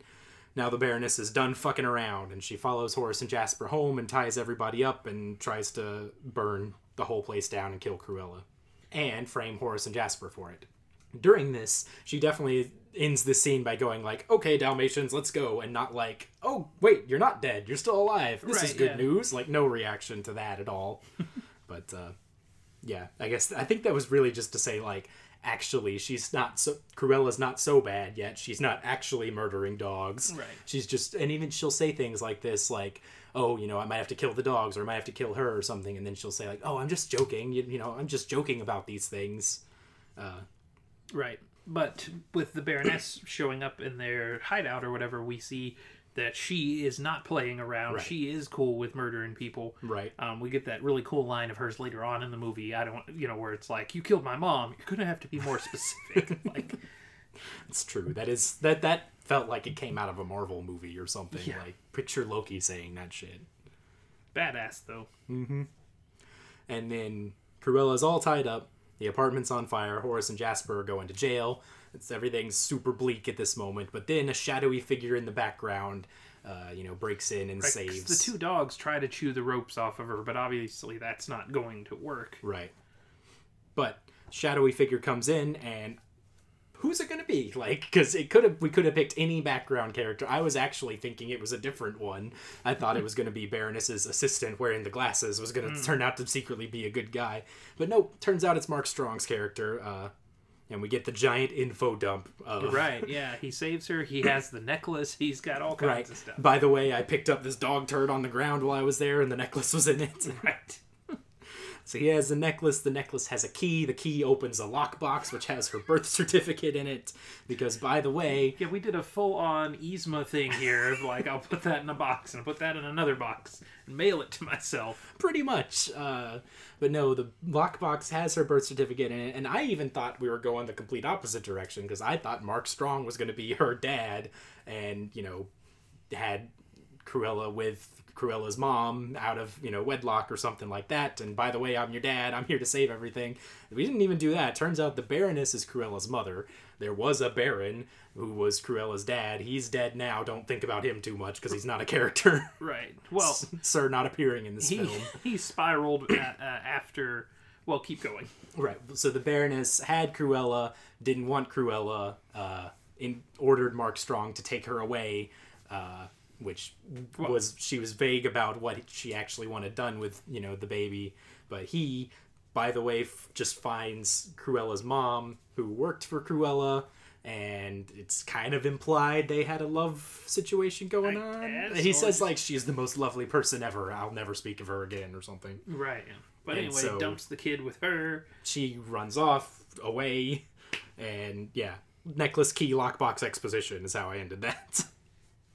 now the Baroness is done fucking around, and she follows Horace and Jasper home and ties everybody up and tries to burn the whole place down and kill Cruella, and frame Horace and Jasper for it. During this, she definitely ends the scene by going like, "Okay, Dalmatians, let's go," and not like, "Oh, wait, you're not dead. You're still alive. This is good yeah. news." Like no reaction to that at all. but uh, yeah, I guess I think that was really just to say like actually she's not so Cruella's not so bad yet. She's not actually murdering dogs. Right. She's just and even she'll say things like this like, "Oh, you know, I might have to kill the dogs or I might have to kill her or something." And then she'll say like, "Oh, I'm just joking. You, you know, I'm just joking about these things." Right. But with the Baroness showing up in their hideout or whatever, we see that she is not playing around. Right. She is cool with murdering people. Right. Um, we get that really cool line of hers later on in the movie. I don't, you know, where it's like, "You killed my mom." You're gonna have to be more specific. like, It's true. That is that that felt like it came out of a Marvel movie or something. Yeah. Like picture Loki saying that shit. badass though. And then Cruella's all tied up. The apartment's on fire. Horace and Jasper go into jail. It's everything's super bleak at this moment. But then a shadowy figure in the background, uh, you know, breaks in and Right, saves The two dogs try to chew the ropes off of her, but obviously that's not going to work. Right. But shadowy figure comes in and who's it going to be? Like cuz it could have we could have picked any background character. I was actually thinking it was a different one. I thought it was going to be Baroness's assistant wearing the glasses was going to turn out to secretly be a good guy. But no, turns out it's Mark Strong's character uh and we get the giant info dump of Right? Yeah, he saves her. He has the necklace. He's got all kinds Right. of stuff. By the way, I picked up this dog turd on the ground while I was there and the necklace was in it. Right. So he has the necklace. The necklace has a key. The key opens a lockbox, which has her birth certificate in it. Because, by the way, Yeah, we did a full-on Yzma thing here of like, I'll put that in a box and I'll put that in another box and mail it to myself. pretty much. Uh, but no, the lockbox has her birth certificate in it. And I even thought we were going the complete opposite direction because I thought Mark Strong was going to be her dad and, you know, had Cruella with Cruella's mom out of, you know, wedlock or something like that. And by the way, I'm your dad. I'm here to save everything. We didn't even do that. Turns out the Baroness is Cruella's mother. There was a Baron who was Cruella's dad. He's dead now. Don't think about him too much because he's not a character. Right. Well, Sir, not appearing in this he film. he spiraled at, uh, after. Well, keep going. Right. So the Baroness had Cruella, didn't want Cruella, uh, in, ordered Mark Strong to take her away, uh, which was she was vague about what she actually wanted done with you know the baby, but he, by the way, f- just finds Cruella's mom who worked for Cruella. And it's kind of implied they had a love situation going I on. guess, he says like she's the most lovely person ever. I'll never speak of her again or something. Right. But And anyway, so- dumps the kid with her. she runs off away and yeah necklace key lockbox exposition is how i ended that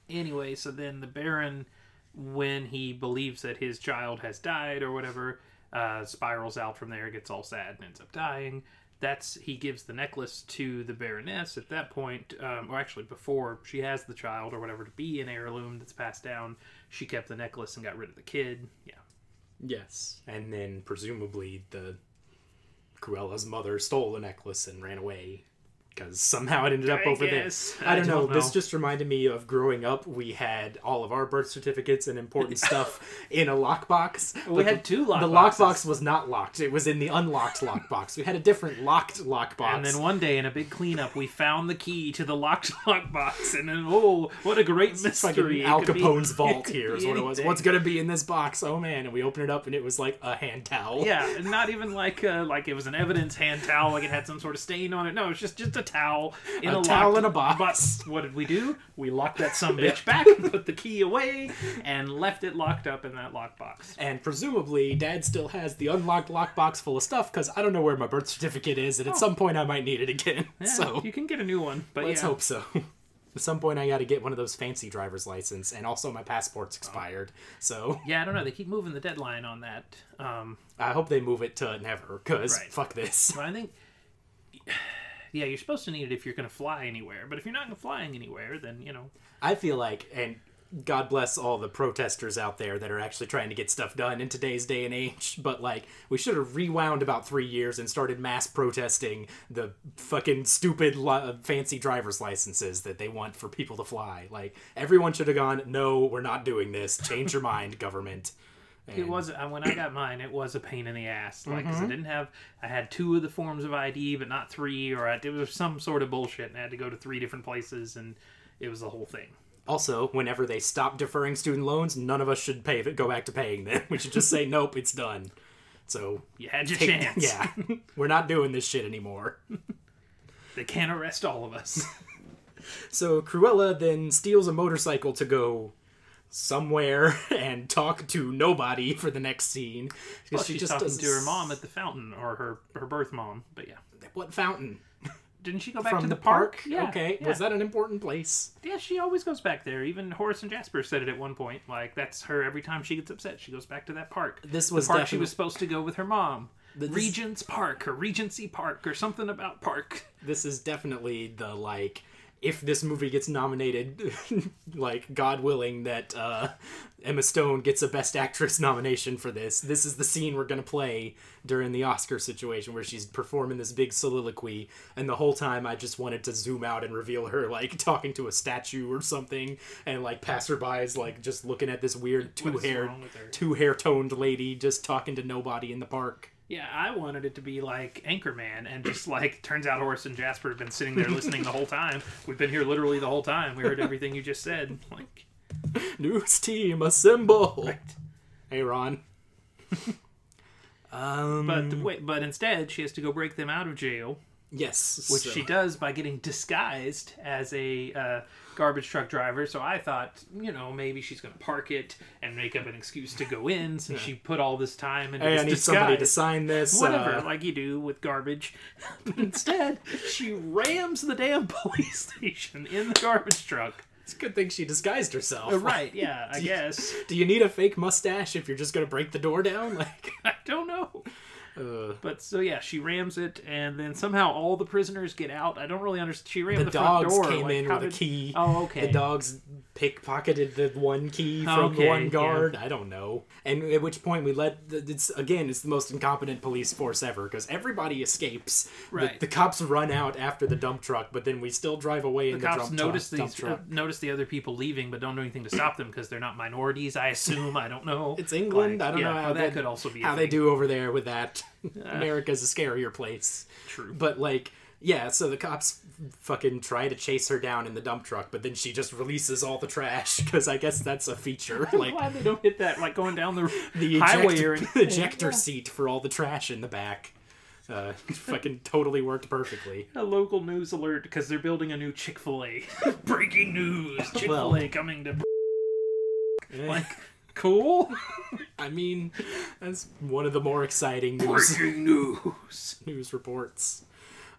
Anyway, so then the Baron, when he believes that his child has died or whatever, uh, spirals out from there, gets all sad, and ends up dying. That's he gives the necklace to the Baroness at that point, um, or actually before she has the child or whatever to be an heirloom that's passed down. She kept the necklace and got rid of the kid. Yeah, yes and then presumably the cruella's mother stole the necklace and ran away because somehow it ended up I over guess. there. I I don't, know. don't This know. just reminded me of growing up. We had all of our birth certificates and important stuff in a lockbox. We had two The lockbox was not locked. It was in the unlocked lockbox. We had a different locked lockbox. And then one day in a big cleanup, we found the key to the locked lockbox, and then oh, what a great fucking mystery! Al could be- Capone's it vault here is be what it was. What's gonna be in this box? Oh man! And we opened it up and it was like a hand towel. Yeah, not even like uh, like it was an evidence hand towel, like it had some sort of stain on it. No, it's just just a towel in A a, towel in a box. But what did we do? We locked that some bitch back, put the key away, and left it locked up in that lockbox. And presumably, Dad still has the unlocked lockbox full of stuff because I don't know where my birth certificate is, and at some point I might need it again. Yeah, so you can get a new one, but let's yeah. hope so. At some point, I got to get one of those fancy driver's license, and also my passport's expired. So Yeah, I don't know. They keep moving the deadline on that. Um, I hope they move it to never, because Right. fuck this. but I think, yeah, you're supposed to need it if you're going to fly anywhere. But if you're not flying anywhere, then you know, I feel like, and God bless all the protesters out there that are actually trying to get stuff done in today's day and age, but like, we should have rewound about three years and started mass protesting the fucking stupid li- uh, fancy driver's licenses that they want for people to fly. Like, everyone should have gone, no, we're not doing this. Change your mind, government. It was uh, when I got mine. It was a pain in the ass. Like, Mm-hmm. 'cause I didn't have. I had two of the forms of ID, but not three. Or I, it was some sort of bullshit, and I had to go to three different places, and it was the whole thing. Also, whenever they stop deferring student loans, none of us should pay go back to paying them. We should just say, nope, it's done. So, You had your take- chance. yeah, we're not doing this shit anymore. They can't arrest all of us. So Cruella then steals a motorcycle to go somewhere and talk to nobody for the next scene Well, because she she's just talking does to her mom at the fountain, or her her birth mom. But yeah, what fountain didn't she go back from to the, the, park? Yeah. okay, yeah. was that an important place? Yeah, she always goes back there. Even Horace and Jasper said it at one point. Like that's her every time she gets upset, she goes back to that park. This was the park she was supposed to go with her mom. This- Regent's Park or Regency Park or something about park. This is definitely the like if this movie gets nominated, like God willing that uh, Emma Stone gets a Best Actress nomination for this. This is the scene we're gonna play during the Oscar situation where she's performing this big soliloquy, and the whole time I just wanted to zoom out and reveal her like talking to a statue or something, and like passerbys like just looking at this weird two is haired, wrong with her? two hair toned lady just talking to nobody in the park. Yeah, I wanted it to be like Anchorman, and just like turns out Horace and Jasper have been sitting there listening the whole time. We've been here literally the whole time. We heard everything you just said. Like, News team assemble. Hey Ron. um. but wait, but instead she has to go break them out of jail. yes, which so- she does by getting disguised as a uh, garbage truck driver. So I thought, you know, maybe she's going to park it and make up an excuse to go in since she put all this time into Hey, this I need disguise. somebody to sign this. Whatever, uh, like you do with garbage. but instead, she rams the damn police station in the garbage truck. it's a good thing she disguised herself. Uh, right, yeah, I Do you- guess. Do you need a fake mustache if you're just gonna break the door down? Like, I don't know. Uh, But so yeah, she rams it, and then somehow all the prisoners get out. I don't really understand. She rammed the the, front dogs door. came like, in with a key. Oh, okay. The dogs pickpocketed the one key from the Okay, one yeah. guard. I don't know. And at which point we let the, it's again it's the most incompetent police force ever because everybody escapes. The- Right. The, cops run out after the dump truck, but then we still drive away the the cops dump notice truck. these truck. uh, notice the other people leaving, but don't do anything to stop them because they're not minorities. I assume. I don't know. It's England. Like, I don't yeah, know how that could also be how they do over there with that. America's a scarier place. True. But like, yeah. So the cops fucking try to chase her down in the dump truck, but then she just releases all the trash because I guess that's a feature. Like glad they don't hit that like going down the, the highway eject- or anything. ejector seat for all the trash in the back. Uh, fucking totally worked perfectly. A local news alert because they're building a new Chick Fil A. Breaking news: Chick Fil A Well. coming to. Eh, Like, cool. I mean, that's one of the more exciting news Breaking news. news reports.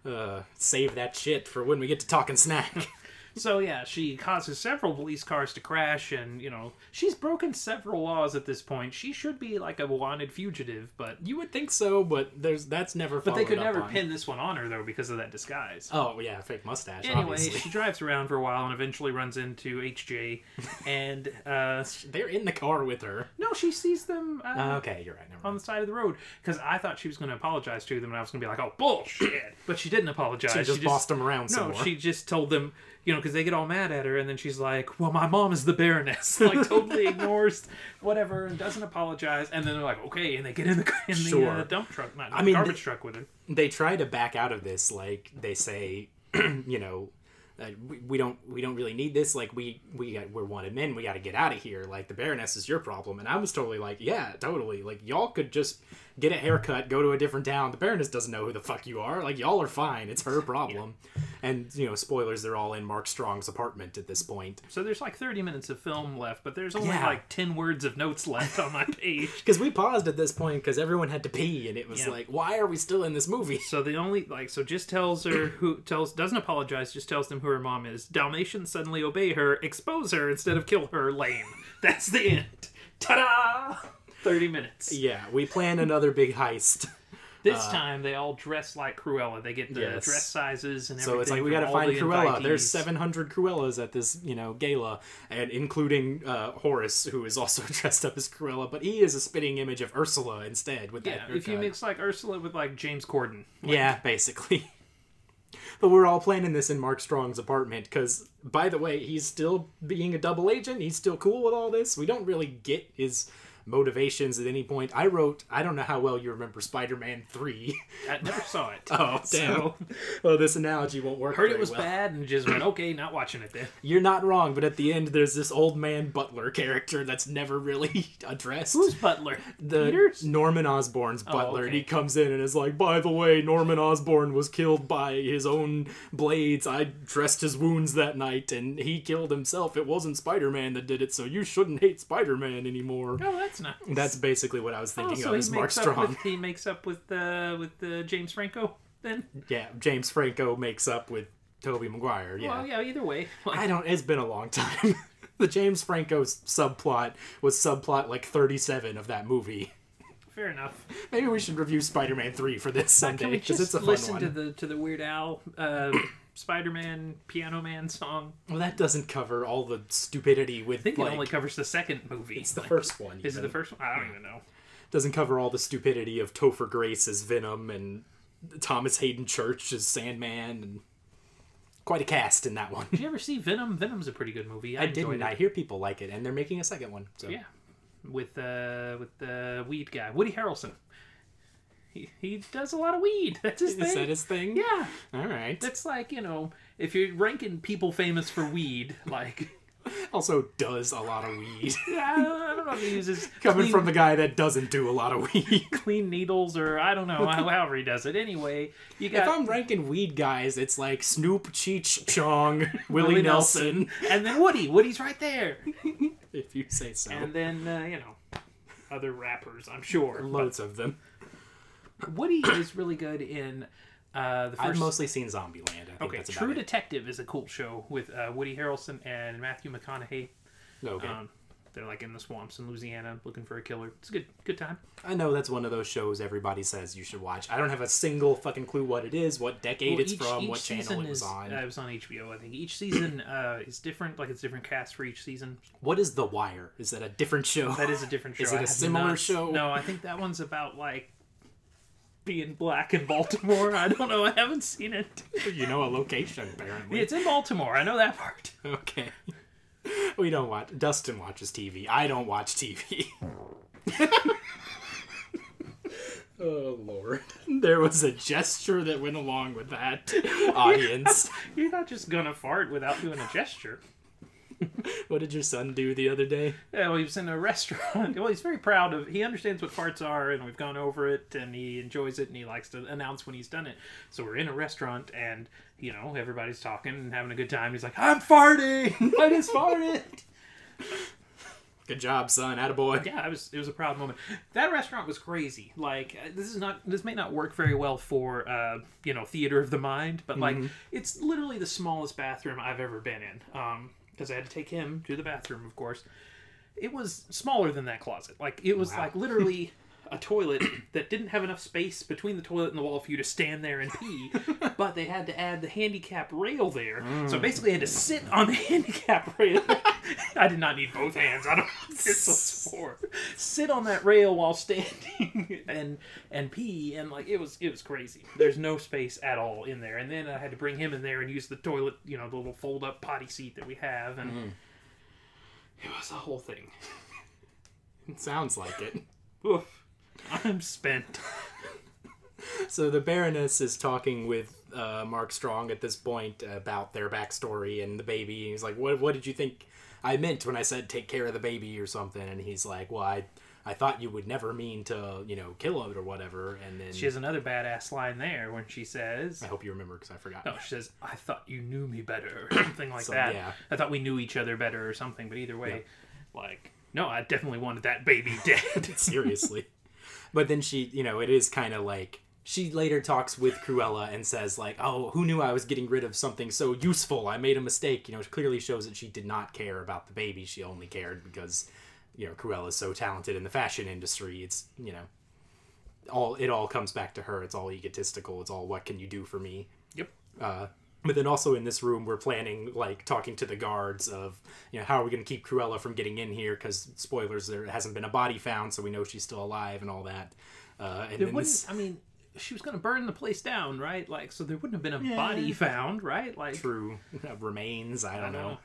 Uh, save that shit for when we get to talking snack. So yeah, she causes several police cars to crash, and you know she's broken several laws at this point. She should be like a wanted fugitive, but You would think so, but there's that's never. but they could never on. pin this one on her though because of that disguise. Oh yeah, fake mustache. Anyway, obviously. she drives around for a while and eventually runs into HJ, and uh, they're in the car with her. no, she sees them uh, Uh, okay, you're right. On the side of the road because I thought she was going to apologize to them, and I was going to be like, "Oh bullshit," but she didn't apologize. She just bossed them around No, she just told them, you know, because they get all mad at her, and then she's like, "Well, my mom is the Baroness," like totally ignores whatever and doesn't apologize, and then they're like, "Okay," and they get in the in the Sure. uh, dump truck, not I mean, garbage the- truck with her. they try to back out of this like they say you know uh, we, we don't we don't really need this like we we got we're wanted men we got to get out of here like the baroness is your problem and i was totally like yeah totally like y'all could just get a haircut, go to a different town. The Baroness doesn't know who the fuck you are. Like y'all are fine. It's her problem. yeah. And you know, spoilers, they're all in Mark Strong's apartment at this point. So there's like 30 minutes of film left, but there's only yeah. like 10 words of notes left on my page. Because we paused at this point because everyone had to pee, and it was yeah. like, why are we still in this movie? So the only like, so just tells her who tells doesn't apologize, just tells them who her mom is. Dalmatians suddenly obey her, expose her instead of kill her. Lame. That's the end. Ta da! 30 minutes. Yeah, we plan another big heist. This uh, time they all dress like Cruella. They get the yes. dress sizes and everything. So it's like we got to find the Cruella. Invitees. There's 700 Cruellas at this, you know, gala, and including uh, Horace, who is also dressed up as Cruella, but he is a spitting image of Ursula instead. With yeah, that, haircut. if you mix like Ursula with like James Corden, like... yeah, basically. but we're all planning this in Mark Strong's apartment because, by the way, he's still being a double agent. He's still cool with all this. We don't really get his motivations at any point. I wrote, I don't know how well you remember Spider-Man 3. I never saw it. oh, damn. So, well, this analogy won't work. I heard it was well. bad and just went okay, not watching it then. You're not wrong, but at the end, there's this old man butler character that's never really addressed. Who's Butler? the Peters? Norman Osborn's oh, butler, and he comes in and is like, "By the way, Norman Osborn was killed by his own blades. I dressed his wounds that night, and he killed himself. It wasn't Spider-Man that did it, so you shouldn't hate Spider-Man anymore." Oh, that's nice. That's basically what I was Oh, thinking so of as Mark Strong. with he makes up with uh, with uh, James Franco then. Yeah, James Franco makes up with Tobey Maguire. Yeah. Well, yeah. Either way, like, I don't. It's been a long time. the James Franco subplot was subplot like 37 of that movie. fair enough. Maybe we should review Spider-Man 3 for this Sunday because it's a fun listen one. to the to the Weird Al uh, Spider-Man Piano Man song? Well, that doesn't cover all the stupidity with I think like it only covers the second movie. it's the Like, first one. Is it the first one? I don't even know. Doesn't cover all the stupidity of Topher Grace as Venom and Thomas Haden Church as Sandman and quite a cast in that one. Did you ever see Venom? Venom's a pretty good movie. I, I didn't. It. I hear people like it, and they're making a second one. So Yeah, with uh with the weed guy, Woody Harrelson. He he does a lot of weed. That's his is thing. that his thing? yeah, All right. that's like you know if you're ranking people famous for weed, like Also, does a lot of weed. I don't, I don't know if he uses Coming clean, from the guy that doesn't do a lot of weed. clean needles or I don't know how, however he does it. Anyway, you If I'm ranking weed guys, it's like Snoop, Cheech, Chong, Willie, Nelson, and then Woody. Woody's right there, if you say so. and then uh, you know other rappers. I'm sure. But Loads of them. Woody is really good in uh, the 1st I've mostly seen Zombieland. I think Okay, True. Detective is a cool show with uh, Woody Harrelson and Matthew McConaughey. Okay. Um, they're like in the swamps in Louisiana looking for a killer. It's a good good time. I know that's one of those shows everybody says you should watch. I don't have a single fucking clue what it is, what decade Well, it's each- from, each what channel it was is- on. Uh, it was on HBO, I think. Each season uh, is different. Like it's different cast for each season. What is The Wire? Is that a different show? That is a different show. Is it I a similar not- show? No, I think that one's about like being black in Baltimore. I don't know. I haven't seen it. you know a location apparently. It's in Baltimore. I know that part. Okay. We don't watch. Dustin watches TV. I don't watch TV. oh lord. There was a gesture that went along with that audience. You're not just gonna fart without doing a gesture. what did your son do the other day? Yeah, well, he was in a restaurant. Well, he's very proud of. He understands what farts are, and we've gone over it, and he enjoys it, and he likes to announce when he's done it. So we're in a restaurant, and you know everybody's talking and having a good time. He's like, "I'm farting. I just farted." Good job, son. Attaboy. yeah, it was it was a proud moment. That restaurant was crazy. Like uh, this is not this may not work very well for uh, you know theater of the mind, but like it's literally the smallest bathroom I've ever been in. Um, because I had to take him to the bathroom, of course. It was smaller than that closet. Like it was like literally a toilet that didn't have enough space between the toilet and the wall for you to stand there and pee, but they had to add the handicap rail there. So mm. basically, I had to sit on the handicap rail. I did not need both hands. I don't know what this was for. Sit on that rail while standing and and pee and like it was it was crazy. There's no space at all in there. And then I had to bring him in there and use the toilet, you know, the little fold up potty seat that we have, and mm. it was a whole thing. It sounds like it. Oof. I'm spent. So the Baroness is talking with uh, Mark Strong at this point about their backstory and the baby. And he's like, "What? What did you think I meant when I said take care of the baby or something?" And he's like, "Well, I, I thought you would never mean to, you know, kill it or whatever." And then She has another badass line there when she says, I hope you remember because I forgot. No, she says, I thought you knew me better, or something like So, that. yeah. I thought we knew each other better, or something, but either way, like, no, I definitely wanted that baby dead. seriously. But then she, you know, it is kind of like she later talks with Cruella and says like, "Oh, who knew I was getting rid of something so useful? I made a mistake." You know, it clearly shows that she did not care about the baby. She only cared because, you know, Cruella's so talented in the fashion industry. It's you know, all it all comes back to her. It's all egotistical. It's all what can you do for me? yep. Uh, but then also in this room, we're planning like talking to the guards of you know how are we going to keep Cruella from getting in here because spoilers there hasn't been a body found, so we know she's still alive and all that. Uh, and There then this I mean, she was going to burn the place down, right? Like, so there wouldn't have been a body found, right? Like, true uh, remains. I don't I know. know.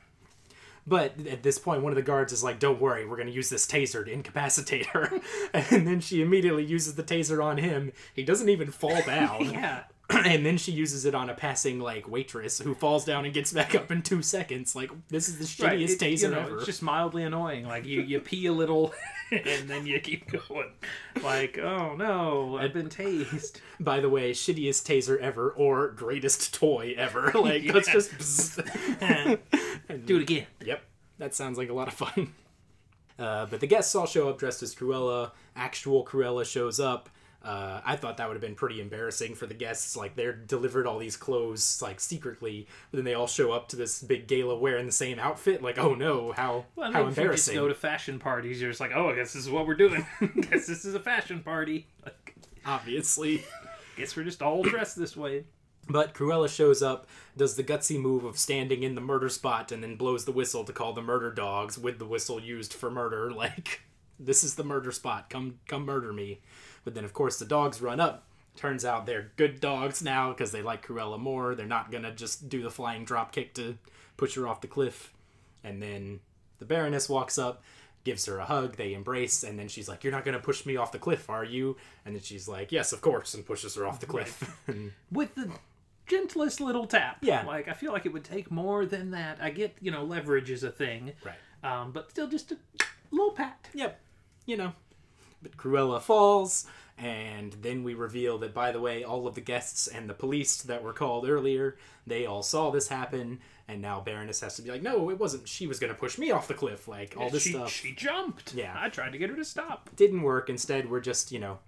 But at this point, one of the guards is like, "Don't worry, we're going to use this taser to incapacitate her." and then she immediately uses the taser on him. He doesn't even fall down. yeah. and then she uses it on a passing like waitress who falls down and gets back up in two seconds. Like this is the shittiest Right, it- taser you know, ever. It's just mildly annoying. Like you, you pee a little, and then you keep going. Like, oh no, I've been tased. By the way, shittiest taser ever or greatest toy ever. Like let's just. Do it again. Yep, that sounds like a lot of fun. Uh, but the guests all show up dressed as Cruella. Actual Cruella shows up. Uh, I thought that would have been pretty embarrassing for the guests. Like they're delivered all these clothes like secretly, but then they all show up to this big gala wearing the same outfit. Like, oh no, how Well, how if you just embarrassing! go to fashion parties, you're just like, oh, I guess this is what we're doing. guess this is a fashion party. Like, Obviously. guess we're just all dressed this way. But Cruella shows up, does the gutsy move of standing in the murder spot, and then blows the whistle to call the murder dogs with the whistle used for murder. Like, this is the murder spot. Come, come murder me. But then, of course, the dogs run up. Turns out they're good dogs now because they like Cruella more. They're not gonna just do the flying drop kick to push her off the cliff. And then the Baroness walks up, gives her a hug. They embrace, and then she's like, "You're not gonna push me off the cliff, are you?" And then she's like, "Yes, of course," and pushes her off the cliff. With the gentlest little tap. Yeah. Like, I feel like it would take more than that. I get, you know, leverage is a thing. right. Um, but still just a little pat. Yep. You know. But Cruella falls, and then we reveal that, by the way, all of the guests and the police that were called earlier, they all saw this happen, and now Baroness has to be like, no, it wasn't. She was going to push me off the cliff. Like, all this she, stuff she jumped. Yeah. I tried to get her to stop. didn't work. Instead, we're just, you know,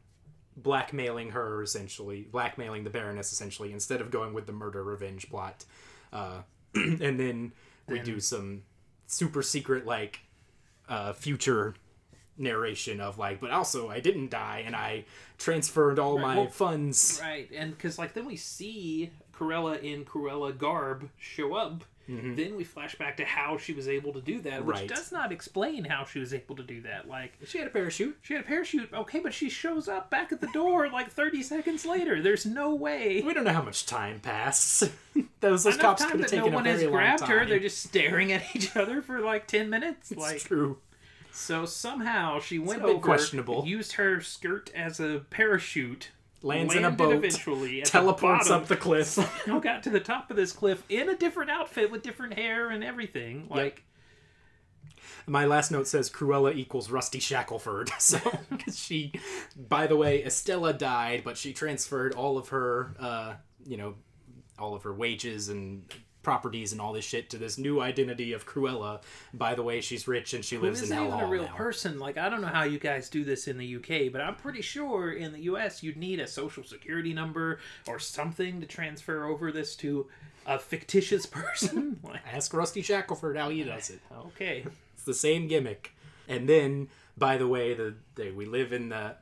blackmailing her, essentially. Blackmailing the Baroness, essentially, instead of going with the murder revenge plot. Uh, and then we do some super secret, like, uh, future narration of like, but also I didn't die and I transferred all my well- funds. Right, and because like then we see Cruella in Cruella garb show up. Mm-hmm. Then we flash back to how she was able to do that, which Right. does not explain how she was able to do that. Like She had a parachute. she had a parachute, okay, but she shows up back at the door like thirty seconds later. There's no way. We don't know how much time passed. those those Enough cops could have that no one has grabbed her. They're just staring at each other for like ten minutes. it's like true. So somehow she went a bit over, questionable. used her skirt as a parachute, Lands in a boat, eventually, the teleports bottom, up the cliff. got to the top of this cliff in a different outfit with different hair and everything. Like, My last note says Cruella equals Rusty Shackelford. So, she, by the way, Estella died, but she transferred all of her, uh, you know, all of her wages and properties and all this shit to this new identity of Cruella. By the way, she's rich and she Who lives in Hell even a real now. person. Like I don't know how you guys do this in the UK, but I'm pretty sure in the US you'd need a social security number or something to transfer over this to a fictitious person. Ask Rusty Shackelford how he does it. okay, It's the same gimmick. And then, by the way, the, the we live in the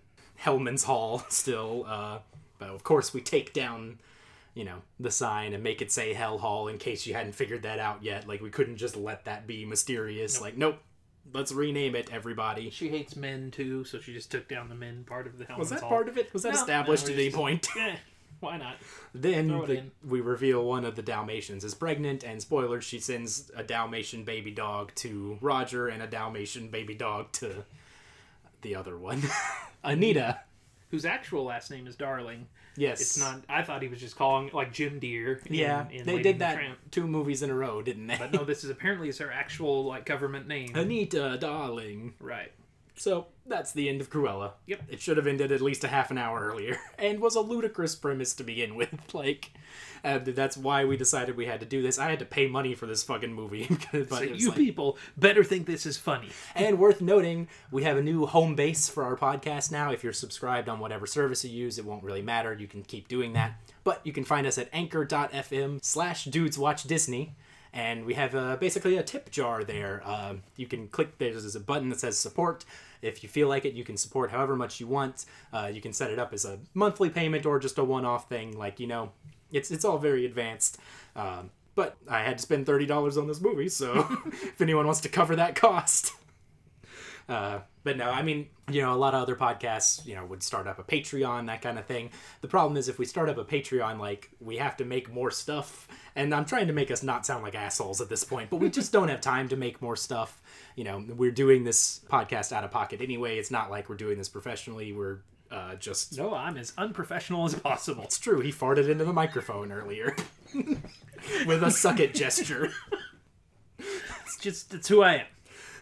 Hellman's Hall still, uh, but of course we take down, you know, the sign and make it say Hell Hall in case you hadn't figured that out yet. Like we couldn't just let that be mysterious. Like nope, let's rename it. Everybody. she hates men too, so she just took down the men part of the Hellman's Was that Hall. part of it? Was that No, established no, at any just- point? Eh, why not? Then the, we reveal one of the Dalmatians is pregnant, and spoilers, she sends a Dalmatian baby dog to Roger and a Dalmatian baby dog to the other one, Anita. Whose actual last name is Darling. Yes, It's not. I thought he was just calling like Jim Dear. in- Yeah, in they Lady did that Tramp. two movies in a row, didn't they? But no, this is apparently is her actual like government name. Anita, darling. right. So that's the end of Cruella. Yep. It should have ended at least a half an hour earlier, and was a ludicrous premise to begin with. Like, uh, that's why we decided we had to do this. I had to pay money for this fucking movie, So you like- people better think this is funny. And worth noting, we have a new home base for our podcast now. If you're subscribed on whatever service you use, it won't really matter. You can keep doing that. But you can find us at anchor.fm slash dudes watch Disney. And we have uh, basically a tip jar there. Um you can click, there's a button that says support. If you feel like it, you can support however much you want. Uh, you can set it up as a monthly payment or just a one off thing. Like, you know, it's, it's all very advanced. Um, but I had to spend $30 on this movie, so if anyone wants to cover that cost. Uh, but no, I mean, you know, a lot of other podcasts, you know, would start up a Patreon, that kind of thing. The problem is if we start up a Patreon, like, we have to make more stuff. And I'm trying to make us not sound like assholes at this point, but we just don't have time to make more stuff. You know, we're doing this podcast out of pocket anyway. It's not like we're doing this professionally. We're uh, just. No, I'm as unprofessional as possible. It's true. He farted into the microphone earlier with a suck it gesture. It's just it's who I am.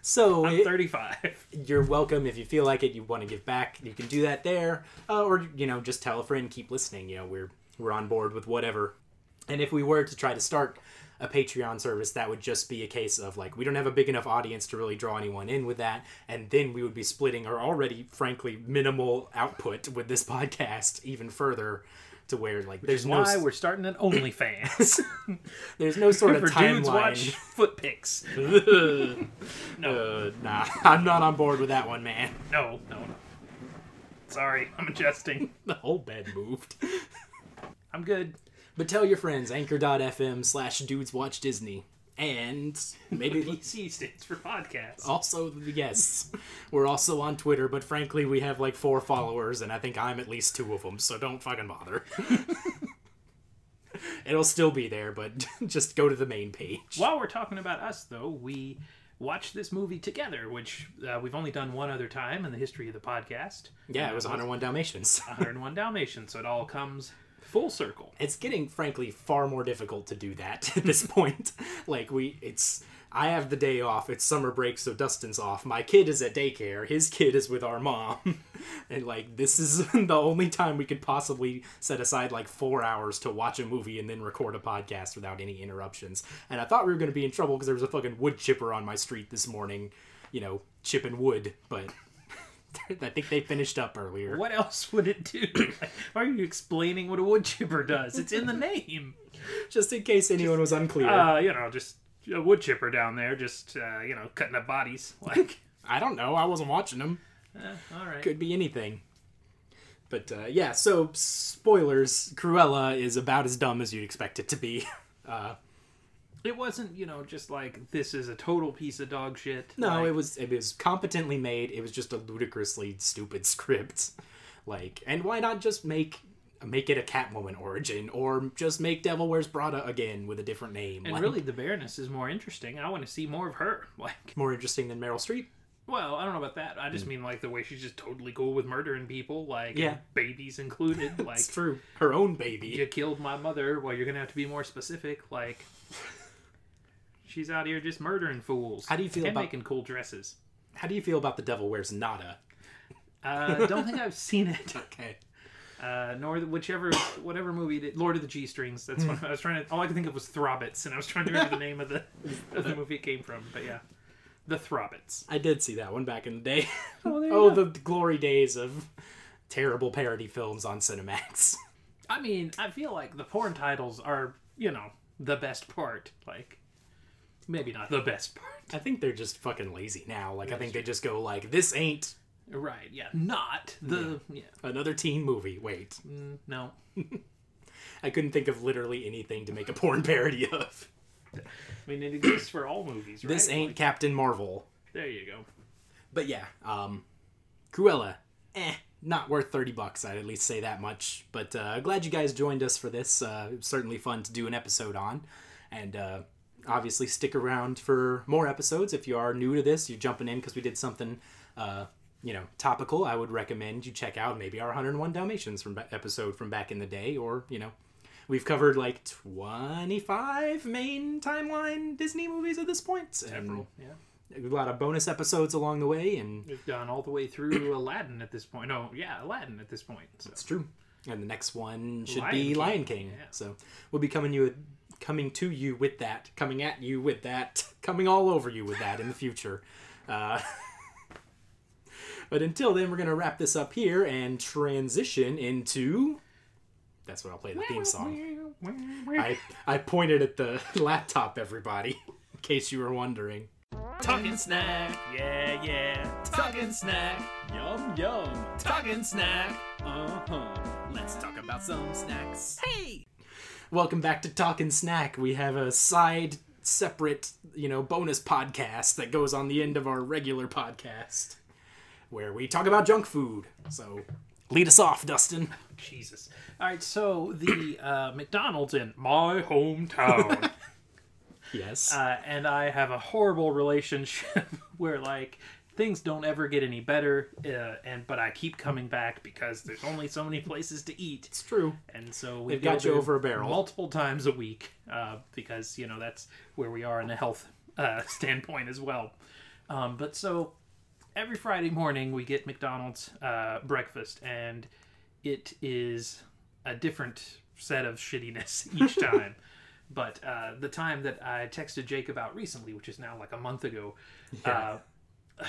So I'm it- 35. you're welcome. If you feel like it you want to give back you can do that there. Uh, or you know just tell a friend keep listening. You know we're we're on board with whatever. And if we were to try to start a patreon service that would just be a case of like we don't have a big enough audience to really draw anyone in with that. And then we would be splitting our already frankly minimal output with this podcast even further to where like there's no Why we're starting an OnlyFans there's no sort of for dudes watch timeline foot pics. No, uh, nah i'm not on board with that one man no, no, no. Sorry, I'm adjusting. the whole bed moved I'm good. But tell your friends, anchor.fm slash dudes watch Disney. And maybe PC stands for podcast. also, yes, we're also on Twitter, but frankly, we have like four followers, and I think I'm at least two of them, so don't fucking bother. It'll still be there, but just go to the main page. While we're talking about us, though, we watched this movie together, which uh, we've only done one other time in the history of the podcast. Yeah, it was 101 Dalmatians. 101 Dalmatians, so it all comes full circle. it's getting frankly far more difficult to do that at this point. Like we it's i have the day off it's summer break so dustin's off. My kid is at daycare his kid is with our mom. And like this is the only time we could possibly set aside like four hours to watch a movie and then record a podcast without any interruptions. And i thought we were going to be in trouble because there was a fucking wood chipper on my street this morning you know chipping wood but i think they finished up earlier What else would it do? Why are you explaining what a wood chipper does? It's in the name. just in case anyone was unclear Uh, you know, just a wood chipper down there, just uh, you know, cutting up bodies. Like, i don't know i wasn't watching them eh, all right. could be anything. But uh, yeah, so spoilers: Cruella is about as dumb as you'd expect it to be. Uh, It wasn't, you know, just like this is a total piece of dog shit. no, Like, it was it was competently made. It was just a ludicrously stupid script. Like, and why not just make make it a Catwoman origin, or just make Devil Wears Prada again with a different name? And Like, really, the Baroness is more interesting. I want to see more of her. Like, more interesting than Meryl Streep. well, I don't know about that. I just hmm. mean like the way she's just totally cool with murdering people, like. Yeah. babies included. Like, true. Her own baby. you killed my mother. Well, you're gonna have to be more specific. Like, she's out here just murdering fools. How do you feel and about- making cool dresses? How do you feel about the Devil Wears Nada? Uh, don't think I've seen it. Okay. Uh, nor the, whichever whatever movie Lord of the G Strings. That's what I was trying to. All I could think of was Throbbits, and I was trying to remember the name of the of the movie it came from. But yeah, the Throbbits. I did see that one back in the day. Oh, oh, the glory days of terrible parody films on Cinemax. I mean, I feel like the porn titles are, you know, the best part. Like, maybe not the best part. I think they're just fucking lazy now. Like I think they just go like, "This ain't Right? Yeah. Not the. Yeah. another teen movie." Wait, No. I couldn't think of literally anything to make a porn parody of. I mean, it exists for all movies, right? This ain't Like, Captain Marvel. there you go. But yeah, um, Cruella, eh, not worth 30 bucks, I'd at least say that much. But uh, glad you guys joined us for this. Uh, certainly fun to do an episode on. And uh, obviously, stick around for more episodes. If you are new to this, you're jumping in because we did something, uh, you know, topical. I would recommend you check out maybe our 101 Dalmatians from episode from back in the day, or, you know, We've covered like 25 main timeline Disney movies at this point. Several. Yeah. a lot of bonus episodes along the way, and We've gone all the way through Aladdin at this point. No, yeah, Aladdin at this point. So. it's true. And the next one should Lion be King, Lion King. yeah. So we'll be coming you coming to you with that, coming at you with that, coming all over you with that in the future. Uh, but until then, we're gonna wrap this up here and transition into. That's what I'll play the theme song. I I pointed at the laptop, everybody, in case you were wondering. Talking snack, yeah, yeah. Talking snack, yum, yum. Talking snack, uh huh. Let's talk about some snacks. Hey! Welcome back to Talkin' Snack. We have a side, separate, you know, bonus podcast that goes on the end of our regular podcast where we talk about junk food. So, lead us off, Dustin. Jesus. All right, so the uh, McDonald's in my hometown, Yes. uh, and I have a horrible relationship where like things don't ever get any better, uh, and but I keep coming back because there's only so many places to eat, it's true. and so we They've got you over a barrel. multiple times a week uh, because you know that's where we are in a health uh, standpoint as well. Um, but so every Friday morning we get McDonald's uh, breakfast, and it is a different set of shittiness each time. but uh, the time that I texted Jake about recently, which is now like a month ago, uh,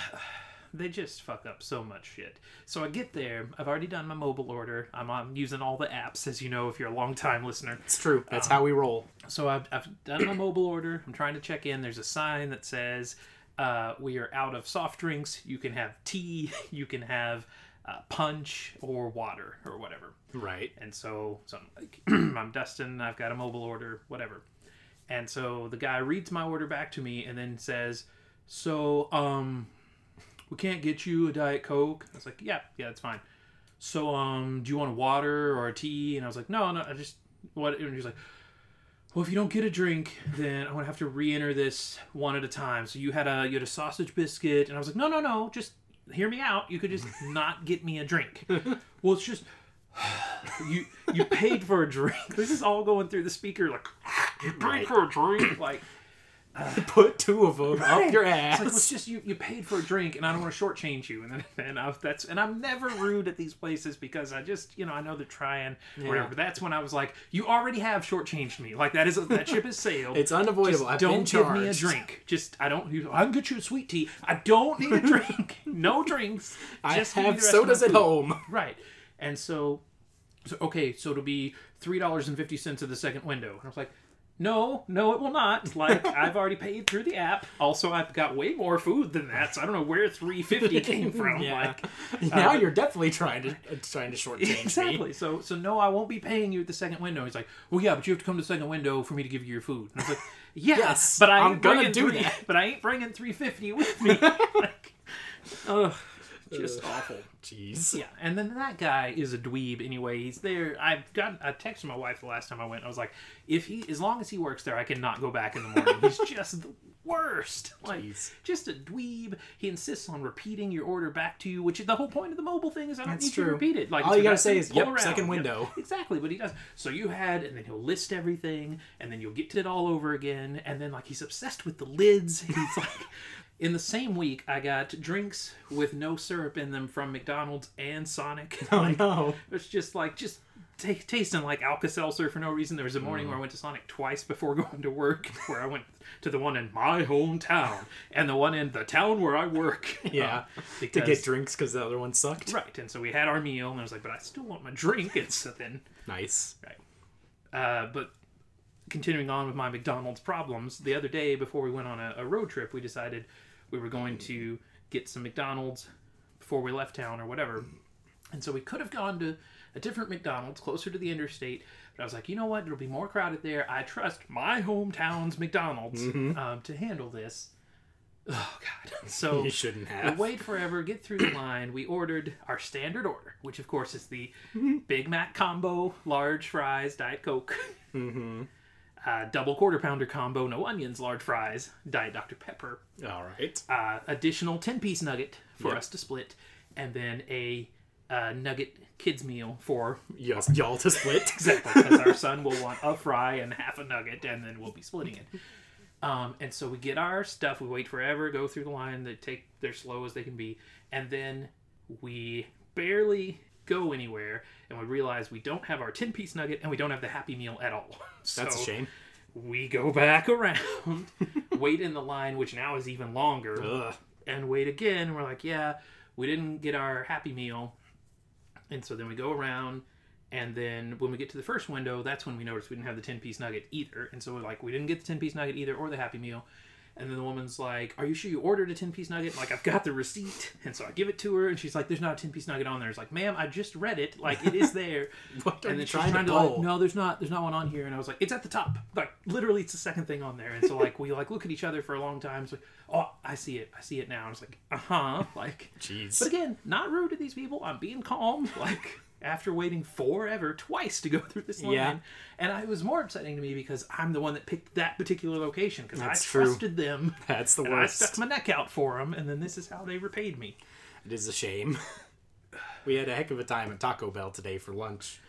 they just fuck up so much shit. So I get there, I've already done my mobile order. I'm on using all the apps, as you know, if you're a long time listener. It's true. That's how we roll. So I've, I've done my mobile order. I'm trying to check in. There's a sign that says uh, we are out of soft drinks. You can have tea, you can have uh, punch or water or whatever. Right. And so, so I'm like, I'm Dustin. I've got a mobile order, whatever. And so the guy reads my order back to me and then says, "So, um, we can't get you a diet coke." I was like, "Yeah, yeah, that's fine." So, um, do you want a water or a tea? And I was like, "No, no, I just what?" And he's like, "Well, if you don't get a drink, then I'm gonna have to re-enter this one at a time." So you had a you had a sausage biscuit, and I was like, "No, no, no, just hear me out. You could just not get me a drink." well, it's just you you paid for a drink. This is all going through the speaker like you paid for a drink. Like Put two of them up your it's ass. like it's just you, you paid for a drink and I don't want to shortchange you. And then and I, that's and I'm never rude at these places because I just you know I know they're trying or whatever. But that's when I was like, you already have shortchanged me. Like that is that ship has sailed. It's unavoidable. I've don't been give me a drink. Just I don't. I can get you a sweet tea. I don't need a drink. no drinks. I Just have sodas at home. Right. And so, so okay, so it'll be three dollars and fifty cents at the second window. And I was like, no, no, it will not. Like I've already paid through the app. Also, I've got way more food than that, so I don't know where three fifty came from. Yeah. Like now you're definitely trying to uh, trying to shortchange me. exactly. So so no, I won't be paying you at the second window. He's like, well, yeah, but you have to come to the second window for me to give you your food. And I was like, yeah, Yes, but I I'm gonna do three, that. But I ain't bringing three fifty with me. like, ugh, just awful. Jeez. Yeah, and then that guy is a dweeb anyway. He's there. I've got. I texted my wife the last time I went. I was like, if he, as long as he works there, I cannot go back in the morning. He's just the worst. Like, Jeez. just a dweeb. He insists on repeating your order back to you, which is the whole point of the mobile thing is I don't That's need true. you to repeat it. Like All you gotta say is, "Yep, around." second Yep, window. exactly, but he does. So you had, and then he'll list everything, and then you'll get to it all over again, and then like he's obsessed with the lids. He's like. In the same week, I got drinks with no syrup in them from McDonald's and Sonic. Oh Like, no. It's just like just ta tasting like Alka Seltzer for no reason. There was a morning where I went to Sonic twice before going to work, where I went to the one in my hometown and the one in the town where I work. Yeah. Um, To get drinks because the other one sucked. right. And so we had our meal, and I was like, but I still want my drink. And so then, Nice. uh, but continuing on with my McDonald's problems, the other day before we went on a, a road trip, we decided we were going to get some McDonald's before we left town or whatever. And so we could have gone to a different McDonald's closer to the interstate, but I was like, you know what? It'll be more crowded there. I trust my hometown's McDonald's um, to handle this. Oh God! So You shouldn't have. wait forever, get through the line. We ordered our standard order, which of course is the Big Mac combo, large fries, Diet Coke. Mm-hmm. Uh, double quarter pounder combo, no onions, large fries, Diet Dr. Pepper. All right. Uh, additional 10 piece nugget for Yep. us to split, and then a uh, nugget kids meal for Yes, y'all to split. exactly because our son will want a fry and half a nugget, and then we'll be splitting it. Um, and so we get our stuff. We wait forever, go through the line. They take they're slow as they can be, and then we barely go anywhere, and we realize we don't have our ten piece nugget, and we don't have the Happy Meal at all. That's a shame. We go back around, wait in the line, which now is even longer Ugh. and wait again. We're like, yeah, we didn't get our Happy Meal. And so then we go around, and then when we get to the first window, that's when we notice we didn't have the 10 piece nugget either. And so we're like, we didn't get the 10 piece nugget either or the Happy Meal. And then the woman's like, Are you sure you ordered a 10 piece nugget? I'm like, I've got the receipt. And so I give it to her, and she's like, There's not a 10 piece nugget on there. It's like, Ma'am, I just read it. Like, it is there. What and then she's trying, to like, no, there's not, there's not one on here. And I was like, it's at the top. Like, literally, it's the second thing on there. And so like, we like look at each other for a long time. It's like, oh, I see it, I see it now. I was like, uh huh. Like, Jeez. but again, not rude to these people. I'm being calm. Like. After waiting forever, twice to go through this line, Yeah. and I, it was more upsetting to me because I'm the one that picked that particular location because I That's true. trusted them. That's the and I stuck my neck out for them, and then this is how they repaid me. It is a shame. we had a heck of a time at Taco Bell today for lunch.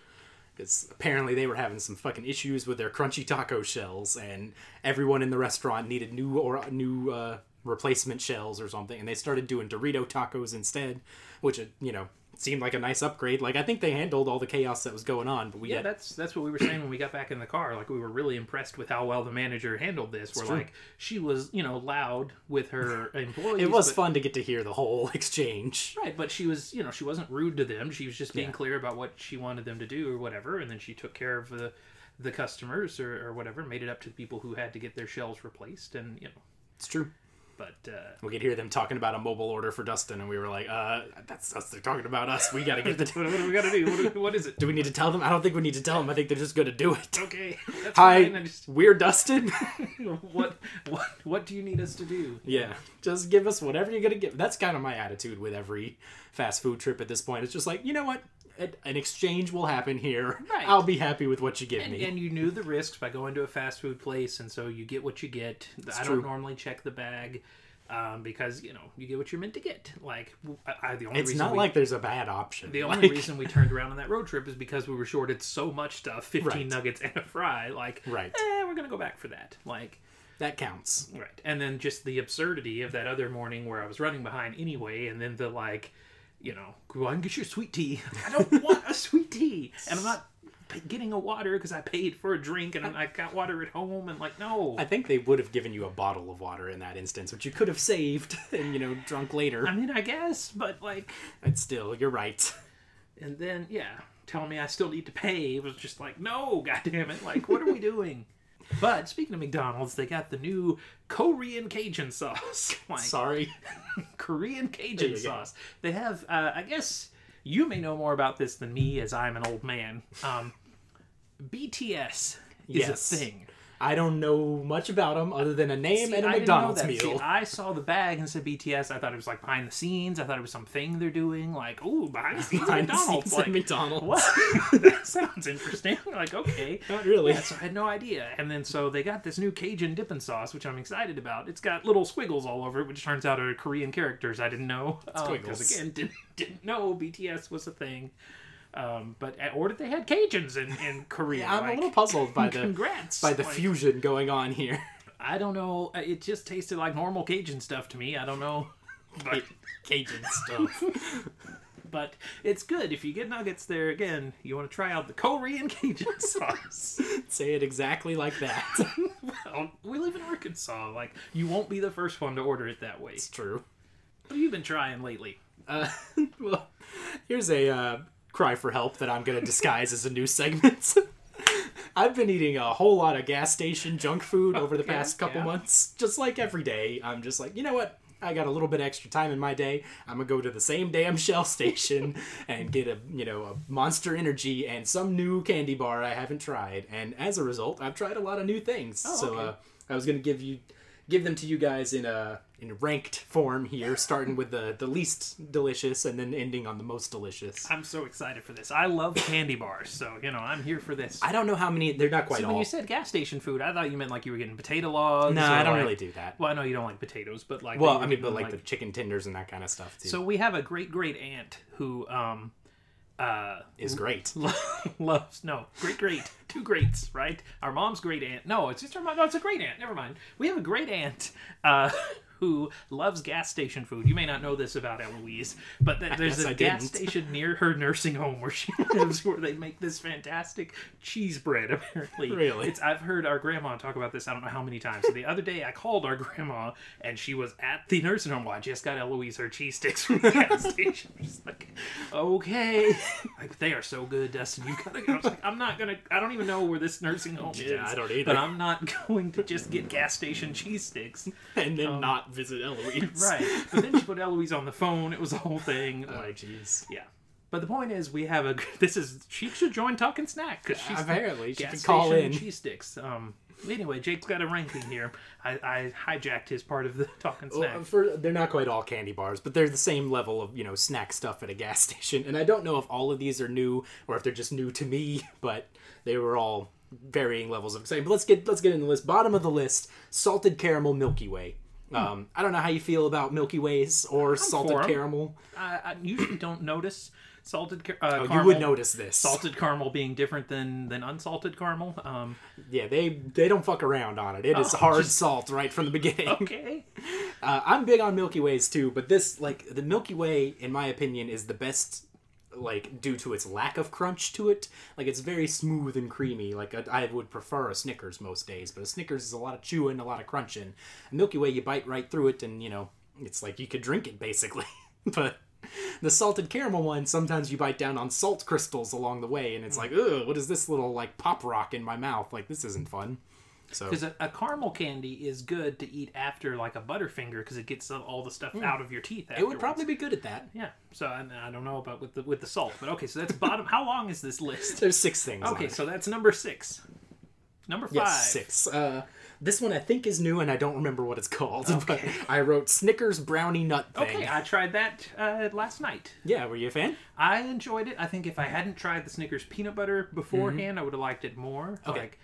Because apparently they were having some fucking issues with their crunchy taco shells, and everyone in the restaurant needed new or new uh, replacement shells or something, and they started doing Dorito tacos instead, which you know seemed like a nice upgrade. Like I think they handled all the chaos that was going on, but we Yeah, had that's that's what we were saying when we got back in the car. Like we were really impressed with how well the manager handled this. We're true. like she was, you know, loud with her employees. it was but- fun to get to hear the whole exchange. Right, but she was, you know, she wasn't rude to them. She was just being Yeah. clear about what she wanted them to do or whatever, and then she took care of the the customers or, or whatever, made it up to the people who had to get their shells replaced, and you know, It's true. But uh, We could hear them talking about a mobile order for Dustin, and we were like, "Uh, that's us. They're talking about us. We gotta get the." what, what do we got to do? What, do- what is it? Do we need to tell them? I don't think we need to tell them. I think they're just gonna do it. Okay, that's Hi, just, we're Dustin. what what what do you need us to do? yeah, just give us whatever you're gonna give. That's kind of my attitude with every fast food trip at this point. It's just like, you know what? An an exchange will happen here. Right. I'll be happy with what you give And, me. and you knew the risks by going to a fast food place, and so you get what you get. I true. don't normally check the bag um, because you know you get what you're meant to get. Like I, I, the only it's not we, like there's a bad option. the only Like, reason we turned around on that road trip is because we were shorted so much stuff 15 Right. nuggets and a fry like Right. eh, we're gonna go back for that like that counts. right and then just the absurdity of that other morning where i was running behind anyway and then the like you know go on and get your sweet tea. I don't want a sweet tea. And i'm not getting a water because i paid for a drink and i got water at home and like no. I think they would have given you a bottle of water in that instance, which you could have saved and you know drunk later. i mean i guess but like But still, you're right. and then yeah telling me i still need to pay it was just like no god damn it. Like what are we doing but speaking of mcdonald's they got the new korean cajun sauce like Sorry. korean cajun you go. sauce they have uh, i guess you may know more about this than me as i'm an old man um, bts is Yes. a thing I don't know much about them other than a name See, and a I McDonald's meal. See, I saw the bag and said BTS. I thought it was like behind the scenes. I thought it was something they're doing, like oh, behind the scenes Behind McDonald's. scenes Like, McDonald's. what? that sounds interesting. Like okay, Not really. yeah, so I had no idea. And then so they got this new Cajun dipping sauce, which I'm excited about. It's got little squiggles all over it, which turns out are Korean characters. I didn't know. Squiggles. Oh, because again, didn't didn't know BTS was a thing. Um, but or did they had Cajuns in in Korea? I'm like, a little puzzled by the congrats by the Like, fusion going on here. I don't know. uh, It just tasted like normal Cajun stuff to me. I don't know. But, Cajun stuff. but it's good. If you get nuggets there again, you want to try out the Korean Cajun sauce. Say it exactly like that. well, we live in Arkansas. Like, you won't be the first one to order it that way. it's true. What have you been trying lately? Uh, well, here's a uh, cry for help that I'm going to disguise as a new segment. I've been eating a whole lot of gas station junk food over the Okay, past couple yeah. months. Just like every day, I'm just like, you know what? I got a little bit extra time in my day. I'm gonna go to the same damn Shell station and get a you know a Monster Energy and some new candy bar I haven't tried. And as a result, I've tried a lot of new things. so okay. uh, I was gonna give you give them to you guys in a in ranked form here, starting with the the least delicious and then ending on the most delicious. I'm so excited for this. I love candy bars, so you know I'm here for this. I don't know how many. They're not quite so when you said gas station food, I thought you meant like you were getting potato logs. no, I don't like- really do that. Well, I know you don't like potatoes, but like Well, I mean, but getting, like, the chicken tenders and that kind of stuff too. So we have a great great aunt who um uh is great. loves no great great two greats right our mom's great aunt no it's just our mom no it's a great aunt never mind we have a great aunt uh who loves gas station food. You may not know this about eloise but th- there's a I gas didn't. station near her nursing home where she lives where they make this fantastic cheese bread apparently. Really? it's i've heard our grandma talk about this i don't know how many times. So the other day i called our grandma and she was at the nursing home. Well i just got eloise her cheese sticks from the gas station. She's like okay. Like they are so good dustin. You've got to go. I was like, i'm not gonna i don't even know where this nursing home is Yeah, I don't either. but i'm not going to just get gas station cheese sticks. And then um, not visit Eloise. right but then she put eloise on the phone it was a whole thing Oh, like jeez. yeah but the point is we have a this is she should join talk and snack because she's Apparently, she gas can call in. cheese sticks um anyway jake's got a ranking here i i hijacked his part of the talk and snack Well, for they're not quite all candy bars, but they're the same level of you know snack stuff at a gas station. And I don't know if all of these are new or if they're just new to me, but they were all varying levels of excitement. But let's get let's get in the list. Bottom of the list: salted caramel Milky Way. Um, I don't know how you feel about Milky Ways or salted caramel. I, I usually don't notice salted car- uh, Oh, caramel. you would notice this. salted caramel being different than than unsalted caramel. Um, Yeah, they they don't fuck around on it. It is Oh, hard just- salt right from the beginning. okay, Uh, I'm big on Milky Ways too, but this like the Milky Way, in my opinion, is the best. Like due to its lack of crunch to it, like it's very smooth and creamy. Like I, I would prefer a Snickers most days, but a Snickers is a lot of chewing, a lot of crunching. A Milky Way, you bite right through it, and you know it's like you could drink it basically. but the salted caramel one, sometimes you bite down on salt crystals along the way, and it's mm. like, ugh, what is this little like pop rock in my mouth? Like this isn't fun. So because a, a caramel candy is good to eat after like a Butterfinger because it gets all the stuff out of your teeth. Hmm. it would probably be good at that. yeah. So I, I don't know about with the with the salt, but okay. So that's bottom. how long is this list? There's six things. Okay, so that's number six. Number five. Yes, six. Uh, this one I think is new, and I don't remember what it's called. But I wrote Snickers brownie nut thing. Okay, I tried that uh, last night. Yeah, were you a fan? I enjoyed it. I think if I hadn't tried the Snickers peanut butter beforehand, I would have liked it more. Mm-hmm. Okay. Like,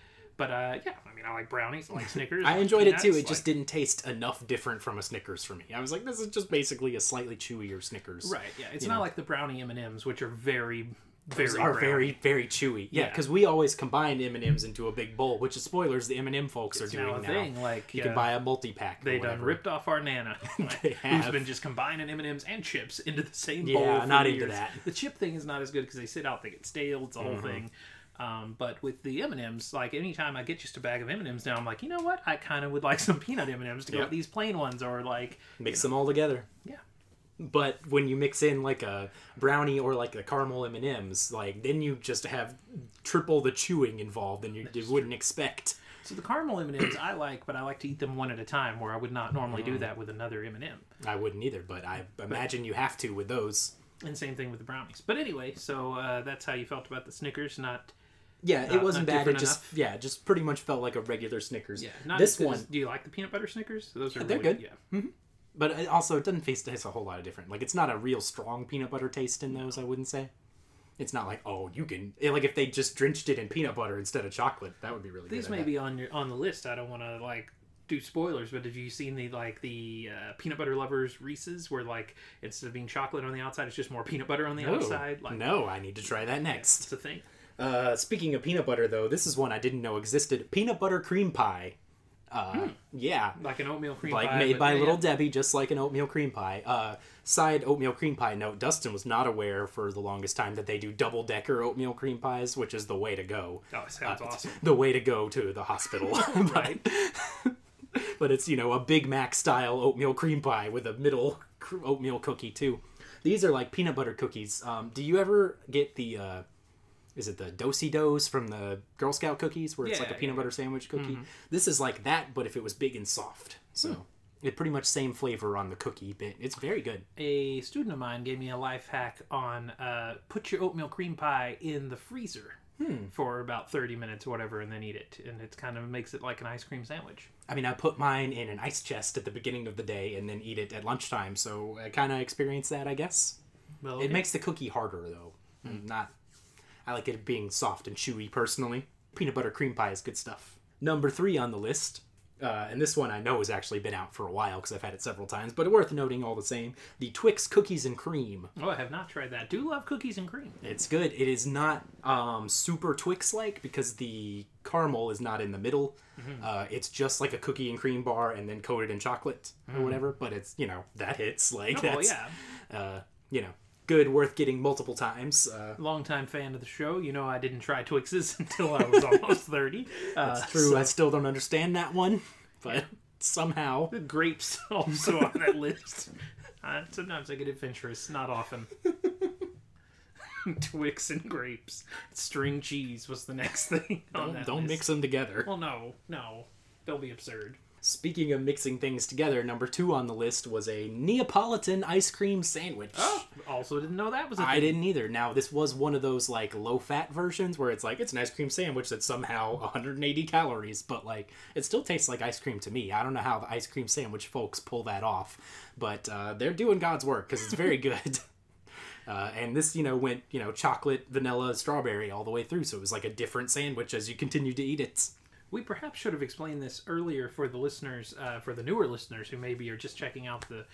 but uh, yeah, I mean, I like brownies. I like Snickers. I like enjoyed it too. peanuts, It just didn't taste enough different from a Snickers for me. I was like, this is just basically a slightly chewier Snickers. right. Yeah, it's not know. like the brownie M and M's, which are very, very Those are very very chewy. Yeah, Yeah. because we always combine M and M's into a big bowl, which is spoilers. The M and M folks It's are doing now thing. Like You uh, can buy a multi pack. They done ripped off our nana, They who's been just combining M and M's and chips into the same Yeah, bowl. for not into that. The chip thing is not as good because they sit out, they get stale. It's a Mm-hmm. whole thing. Um, but with the M and M's, like anytime I get just a bag of M and M's now, I'm like, you know what? I kind of would like some peanut M and M's to go Yep. with these plain ones, or like, Mix them all together. yeah, But when you mix in like a brownie or like a caramel M and M's, like then you just have triple the chewing involved than you, you wouldn't expect. So the caramel M and M's I like, but I like to eat them one at a time, where I would not normally do that with another M and m I wouldn't either, but I imagine you have to with those. And same thing with the brownies. But anyway, so uh, that's how you felt about the Snickers, not Yeah, it wasn't bad. It just yeah, just pretty much felt like a regular Snickers. yeah, not this one, as- do you like the peanut butter Snickers? Those are they're really, good. Yeah. but it also it doesn't taste, a whole lot of different. Like it's not a real strong peanut butter taste in those. I wouldn't say. It's not like oh you can like if they just drenched it in peanut butter instead of chocolate, that would be really These good. May be on your on the list. I don't want to like do spoilers, but have you seen the like the uh, peanut butter lovers Reese's where like instead of being chocolate on the outside, it's just more peanut butter on the No. outside? Like no, I need to try that next. it's a thing. Uh, speaking of peanut butter, though, this is one I didn't know existed. Peanut butter cream pie. Uh, Yeah, Like an oatmeal cream pie. like pie. made by yeah, Little. Debbie, just like an oatmeal cream pie. Uh, side oatmeal cream pie note: Dustin was not aware for the longest time that they do double decker oatmeal cream pies, which is the way to go. Oh, sounds Uh, awesome. The way to go to the hospital, right? but it's you know a Big Mac style oatmeal cream pie with a middle cr- oatmeal cookie too. These are like peanut butter cookies. Um, do you ever get the? Is it the Do-si-dos from the Girl Scout cookies where it's like a peanut yeah, butter sandwich cookie? This is like that, but if it was big and soft. So it pretty much same flavor on the cookie bit. It's very good. A student of mine gave me a life hack on uh, put your oatmeal cream pie in the freezer Hmm. for about 30 minutes or whatever and then eat it. And it kind of makes it like an ice cream sandwich. I mean, I put mine in an ice chest at the beginning of the day and then eat it at lunchtime. So I kind of experience that, I guess. Well, It makes the cookie harder though. Not. I like it being soft and chewy personally. Peanut butter cream pie is good stuff. Number three on the list, uh, and this one I know has actually been out for a while because I've had it several times, but worth noting all the same. The Twix cookies and cream. Oh, I have not tried that. Do love cookies and cream. It's good. It is not um, super Twix like because the caramel is not in the middle. Uh, it's just like a cookie and cream bar and then coated in chocolate or whatever. But it's you know that hits like Oh, that's yeah. uh, you know good, worth getting multiple times. Uh, Longtime fan of the show. You know I didn't try Twixes until I was almost 30. Uh, true. I still don't understand that one, but somehow The grapes also on that list. Uh, sometimes I get adventurous, not often. Twix and grapes. String cheese was the next thing on don't, that don't mix them together. Well, no, no. They'll be absurd. Speaking of mixing things together, number two on the list was a Neapolitan ice cream sandwich. Oh, also didn't know that was a I thing. didn't either. Now, this was one of those like low fat versions where it's like it's an ice cream sandwich that's somehow 180 calories, but like it still tastes like ice cream to me. I don't know how the ice cream sandwich folks pull that off, but uh, they're doing God's work because it's very good. Uh, and this, you know, went you know chocolate, vanilla, strawberry all the way through, so it was like a different sandwich as you continue to eat it. We perhaps should have explained this earlier for the listeners, uh, for the newer listeners who maybe are just checking out the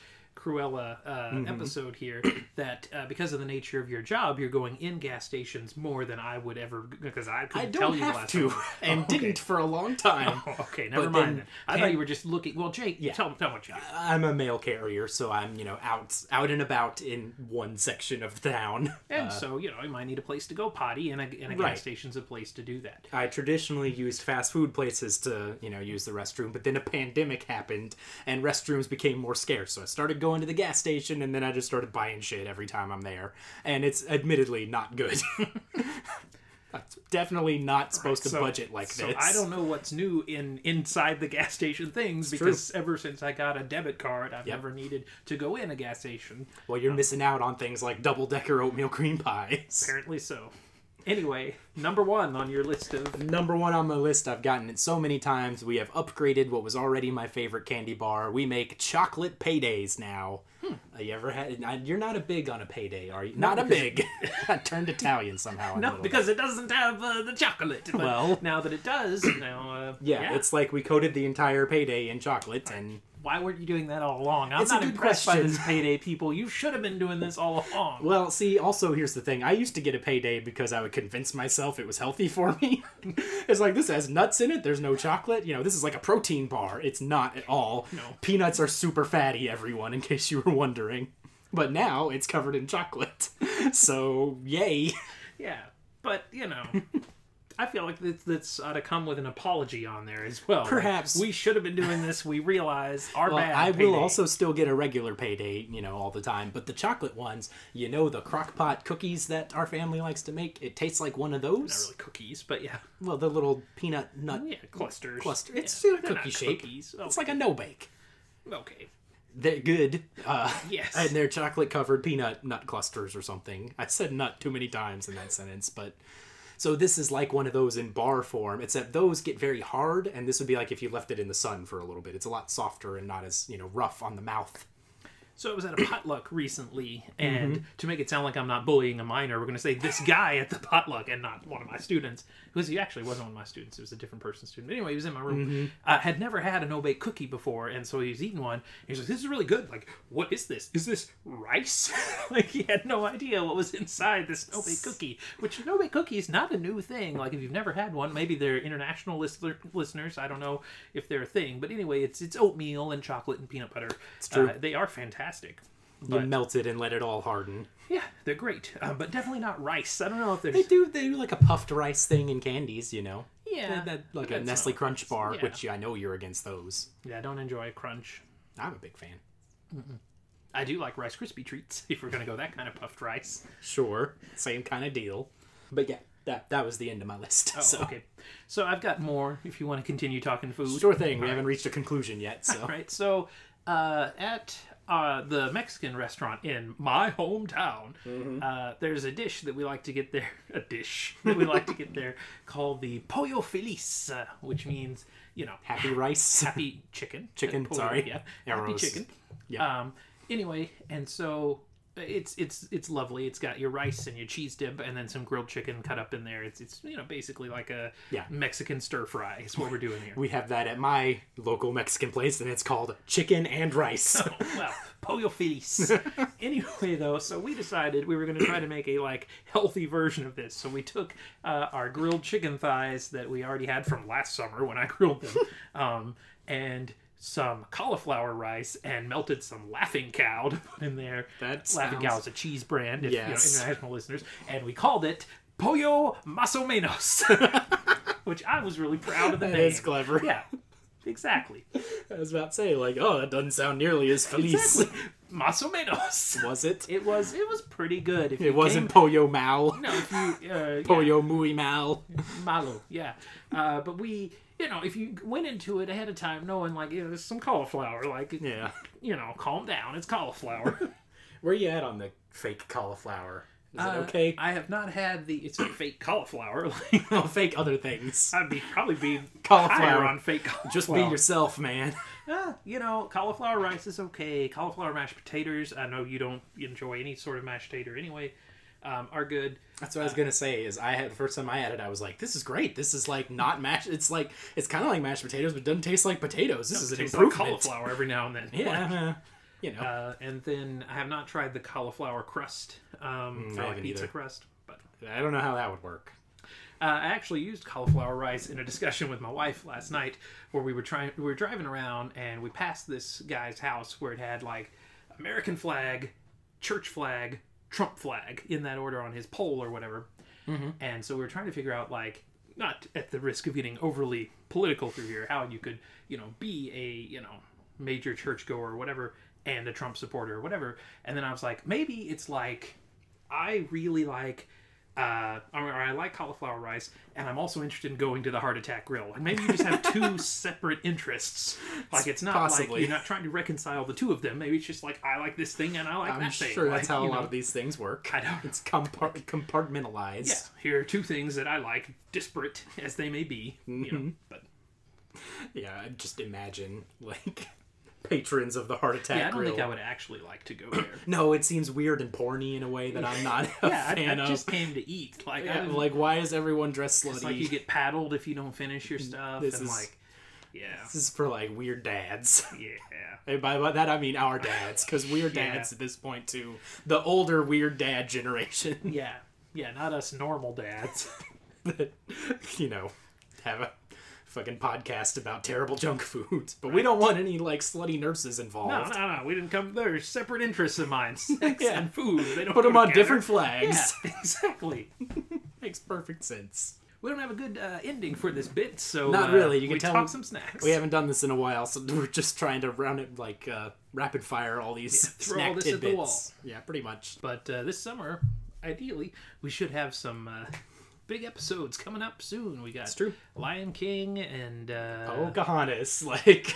Cruella uh, Mm-hmm. episode here, that uh, because of the nature of your job, you're going in gas stations more than I would ever, because I couldn't I tell you last to, time. and Oh, okay. didn't for a long time. Oh, okay, never But mind. then. I thought you were just looking. Well, Jake, Yeah. tell, tell what you got. I'm a mail carrier, so I'm you know out out and about in one section of town. And so, you know, you might need a place to go potty, and a, and a Right. gas station's a place to do that. I traditionally used fast food places to, you know, use the restroom, but then a pandemic happened and restrooms became more scarce. So I started going to the gas station and then I just started buying shit every time I'm there. And it's admittedly not good. It's definitely not supposed to So- budget like so this. I don't know what's new in inside the gas station things true. because ever since I got a debit card, I've Yep. never needed to go in a gas station. Well, you're um, missing out on things like double decker oatmeal cream pies. Apparently so. Anyway, number one on your list of Number one on my list, I've gotten it so many times. We have upgraded what was already my favorite candy bar. We make chocolate paydays now. Hmm. Uh, you ever had? I- You're not a big on a payday, are you? Not a big. I turned Italian somehow. no, because it doesn't have uh, the chocolate. Well- now that it does, now uh, yeah, it's like we coated the entire payday in chocolate, and why weren't you doing that all along? I'm It's not impressed by question. this payday people. You should have been doing this all along. well, see. Also, here's the thing: I used to get a payday because I would convince myself it was healthy for me. it's like this has nuts in it. There's no chocolate. You know, this is like a protein bar. It's not at all. No. Peanuts are super fatty, everyone, in case you were wondering. But now it's covered in chocolate. So, yay. Yeah, but you know, I feel like this, this ought to come with an apology on there as well. Like, Perhaps. we should have been doing this. We realize our Well, bad. I will also still get a regular payday, you know, all the time. But the chocolate ones, you know, the crock pot cookies that our family likes to make, it tastes like one of those. not really cookies, but yeah, Well, the little peanut nut yeah, clusters. cluster. It's a cookie shape. Cookies. It's like a no bake. okay. They're good. Uh, Yes. And they're chocolate covered peanut nut clusters or something. I said nut too many times in that sentence, but. So this is like one of those in bar form, except those get very hard, and this would be like if you left it in the sun for a little bit. It's a lot softer and not as you know rough on the mouth. So I was at a potluck recently, and Mm-hmm. to make it sound like I'm not bullying a minor, we're going to say this guy at the potluck and not one of my students, because he actually wasn't one of my students; it was a different person's student. Anyway, he was in my room, Mm-hmm. uh, had never had an bake cookie before, and so he was eating one. He was like, "This is really good. Like, what is this? Is this rice?" like he had no idea what was inside this no bake cookie. Which no bake cookie is not a new thing. Like if you've never had one, maybe they're international listener, listeners. I don't know if they're a thing, but anyway, it's it's oatmeal and chocolate and peanut butter. It's true. Uh, they are fantastic. You melt it and let it all harden. Yeah, they're great, uh, but definitely not rice. I don't know if there's They do they do like a puffed rice thing in candies, you know. yeah, That, that- like but a Nestle Crunch rice. bar, Yeah. which I know you're against those. yeah, I don't enjoy a crunch. I'm a big fan. I do like Rice Krispie treats if we're gonna go that kind of puffed rice. Sure, same kind of deal. But yeah, that that was the end of my list. Oh, so okay. So I've got more. If you want to continue talking food, sure thing. We haven't reached a conclusion yet. So right? So, uh, at uh, the Mexican restaurant in my hometown, Mm-hmm. uh, there's a dish that we like to get there. A dish that we like to get there called the pollo feliz, uh, which means you know happy rice. happy chicken. Chicken, Pollo, sorry. yeah, happy chicken. Yeah. Um. Anyway, and so it's it's it's lovely. It's got your rice and your cheese dip, and then some grilled chicken cut up in there. It's it's you know basically like a Yeah. Mexican stir fry. Is what we're doing here. We have that at my local Mexican place, and it's called chicken and rice. well, pollo feliz. anyway, though, so we decided we were going to try to make a like healthy version of this. So we took uh, our grilled chicken thighs that we already had from last summer when I grilled them, um, and some cauliflower rice and melted some Laughing Cow to put in there. That Laughing sounds- Cow is a cheese brand, if Yes. you know, international listeners, and we called it Pollo Más o Menos, which I was really proud of the That name. is clever. Yeah, exactly. I was about to say, like, oh, that doesn't sound nearly as feliz. Exactly. Más menos. Was it? It was. It was pretty good. If It wasn't Came, Pollo Mal. no, if you. Uh, Pollo Muy Mal. Malo. Yeah. Uh, but we, you know, if you went into it ahead of time knowing like you know, there's some cauliflower, like Yeah. you know, calm down. It's cauliflower. Where you at on the fake cauliflower? Is it Uh, okay? I have not had the. It's a fake cauliflower. Like fake other things. I'd be probably be Cauliflower. on fake cauliflower. Just be yourself, man. Ah, you know, cauliflower rice is okay. Cauliflower mashed potatoes. I know you don't enjoy any sort of mashed potato anyway. Um, are good. That's what I was gonna say. Is I had the first time I had it, I was like, "This is great. This is like not mashed. It's like it's kind of like mashed potatoes, but doesn't taste like potatoes. This is an Tastes like cauliflower every now and then. yeah, you know. Uh, and then I have not tried the cauliflower crust um, for I like pizza either. crust, but I don't know how that would work. uh, I actually used cauliflower rice in a discussion with my wife last night, where we were trying, we were driving around and we passed this guy's house where it had like American flag, church flag, Trump flag in that order on his pole or whatever, mm-hmm. and so we were trying to figure out like not at the risk of getting overly political through here, how you could you know be a you know major churchgoer or whatever and a Trump supporter or whatever, and then I was like maybe it's like I really like. Uh, or I like cauliflower rice, and I'm also interested in going to the Heart Attack Grill. And maybe you just have two separate interests. Like it's not like Possibly. you're not trying to reconcile the two of them. Maybe it's just like I like this thing and I like I'm that thing. sure that's Like, how a you lot know, of these things work. I don't- It's compart- compartmentalized. Yeah, here are two things that I like, disparate as they may be. You Mm-hmm. know, but Yeah, I just imagine like patrons of the Heart Attack yeah, I don't Grill. think I would actually like to go there. No, it seems weird and porny in a way that I'm not a yeah, I, fan I of. just came to eat. Like, Yeah, like, why is everyone dressed slutty? it's like you get paddled if you don't finish your stuff, This and is- like, yeah, This is for like weird dads. yeah. And by, by that I mean our dads, because we're dads Yeah. at this point too. The older weird dad generation Yeah, yeah, not us normal dads. that you know have a fucking podcast about terrible junk food. but we don't want any like slutty nurses involved. no, no. No. We didn't come. They're separate interests of mine: sex Yeah. and food. They don't Put them on different flags. Yeah, exactly. Makes perfect sense. We don't have a good uh, ending for this bit, so Not uh, really. You can tell talk we- some snacks. We haven't done this in a while, so we're just trying to round it like uh, rapid fire all these Yeah, throw snack all this at the tidbits. wall. Yeah, pretty much. But uh, this summer, ideally, we should have some uh, big episodes coming up soon. We got It's true. Lion King and uh, Pocahontas, like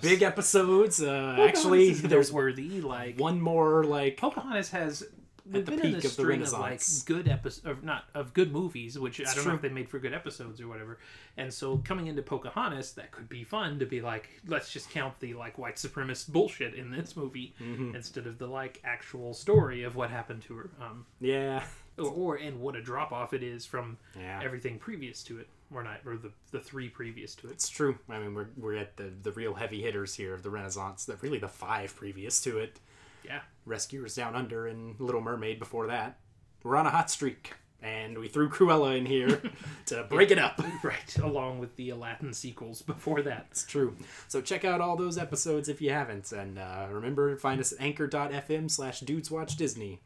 big episodes. Uh, actually, there's worthy. Like one more like Pocahontas has we've the been in peak this of the string of like good episodes, of not of good movies, which I don't know if they made for good episodes or whatever. And so coming into Pocahontas, that could be fun to be like, let's just count the like white supremacist bullshit in this movie Mm-hmm. instead of the like actual story of what happened to her. Um, Yeah. Or, or and what a drop off it is from Yeah. everything previous to it, or not, or the the three previous to it. It's true. I mean, we're, we're at the, the real heavy hitters here of the Renaissance. The, really, the five previous to it. Yeah. Rescuers Down Under and Little Mermaid before that. We're on a hot streak. And we threw Cruella in here to break it up. Right, along with the Aladdin sequels before that. It's true. So check out all those episodes if you haven't. And uh, remember, find us at anchor.fm slash dudes watch Disney.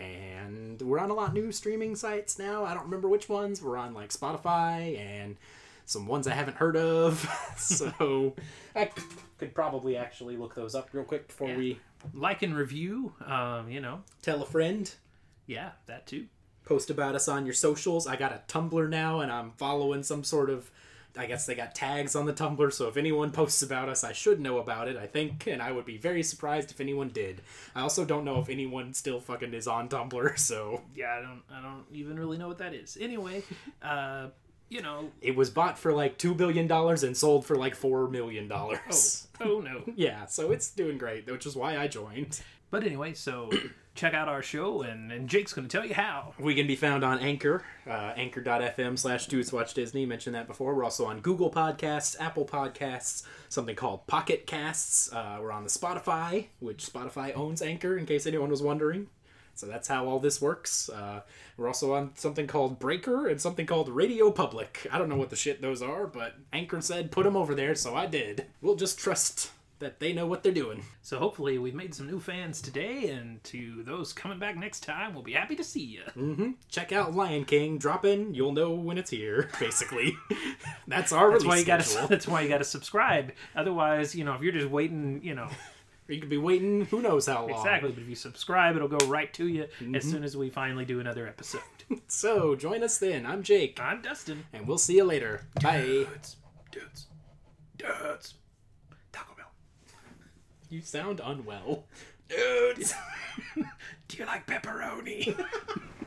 And we're on a lot new streaming sites now. I don't remember which ones. We're on like Spotify and some ones I haven't heard of. so I could probably actually look those up real quick before Yeah. we Like and review, um, you know, tell a friend. yeah, that too. Post about us on your socials. I got a Tumblr now and I'm following some sort of I guess they got tags on the Tumblr, so if anyone posts about us, I should know about it, I think, and I would be very surprised if anyone did. I also don't know if anyone still fucking is on Tumblr, so Yeah, I don't, I don't even really know what that is. Anyway, uh, you know, it was bought for like two billion dollars and sold for like four million oh, dollars. oh no. Yeah, so it's doing great, which is why I joined. But anyway, so check out our show, and, and Jake's going to tell you how. We can be found on Anchor, uh, anchor.fm slash Dudes Watch Disney. Mentioned that before. We're also on Google Podcasts, Apple Podcasts, something called Pocket Casts. Uh, we're on the Spotify, which Spotify owns Anchor, in case anyone was wondering. So that's how all this works. Uh, we're also on something called Breaker and something called Radio Public. I don't know what the shit those are, but Anchor said put them over there, so I did. We'll just trust that they know what they're doing. So hopefully we've made some new fans today, and to those coming back next time, we'll be happy to see you. Mm-hmm. Check out Lion King. Drop in. You'll know when it's here. Basically, that's our That's release why you got to. schedule. That's why you got to subscribe. Otherwise, you know, if you're just waiting, you know, You could be waiting. Who knows how long? exactly. But if you subscribe, it'll go right to you as soon as we finally do another episode. So join us then. I'm Jake, I'm Dustin. and we'll see you later. Bye. Dudes, dudes, dudes. You sound unwell. Dudes. do you like pepperoni?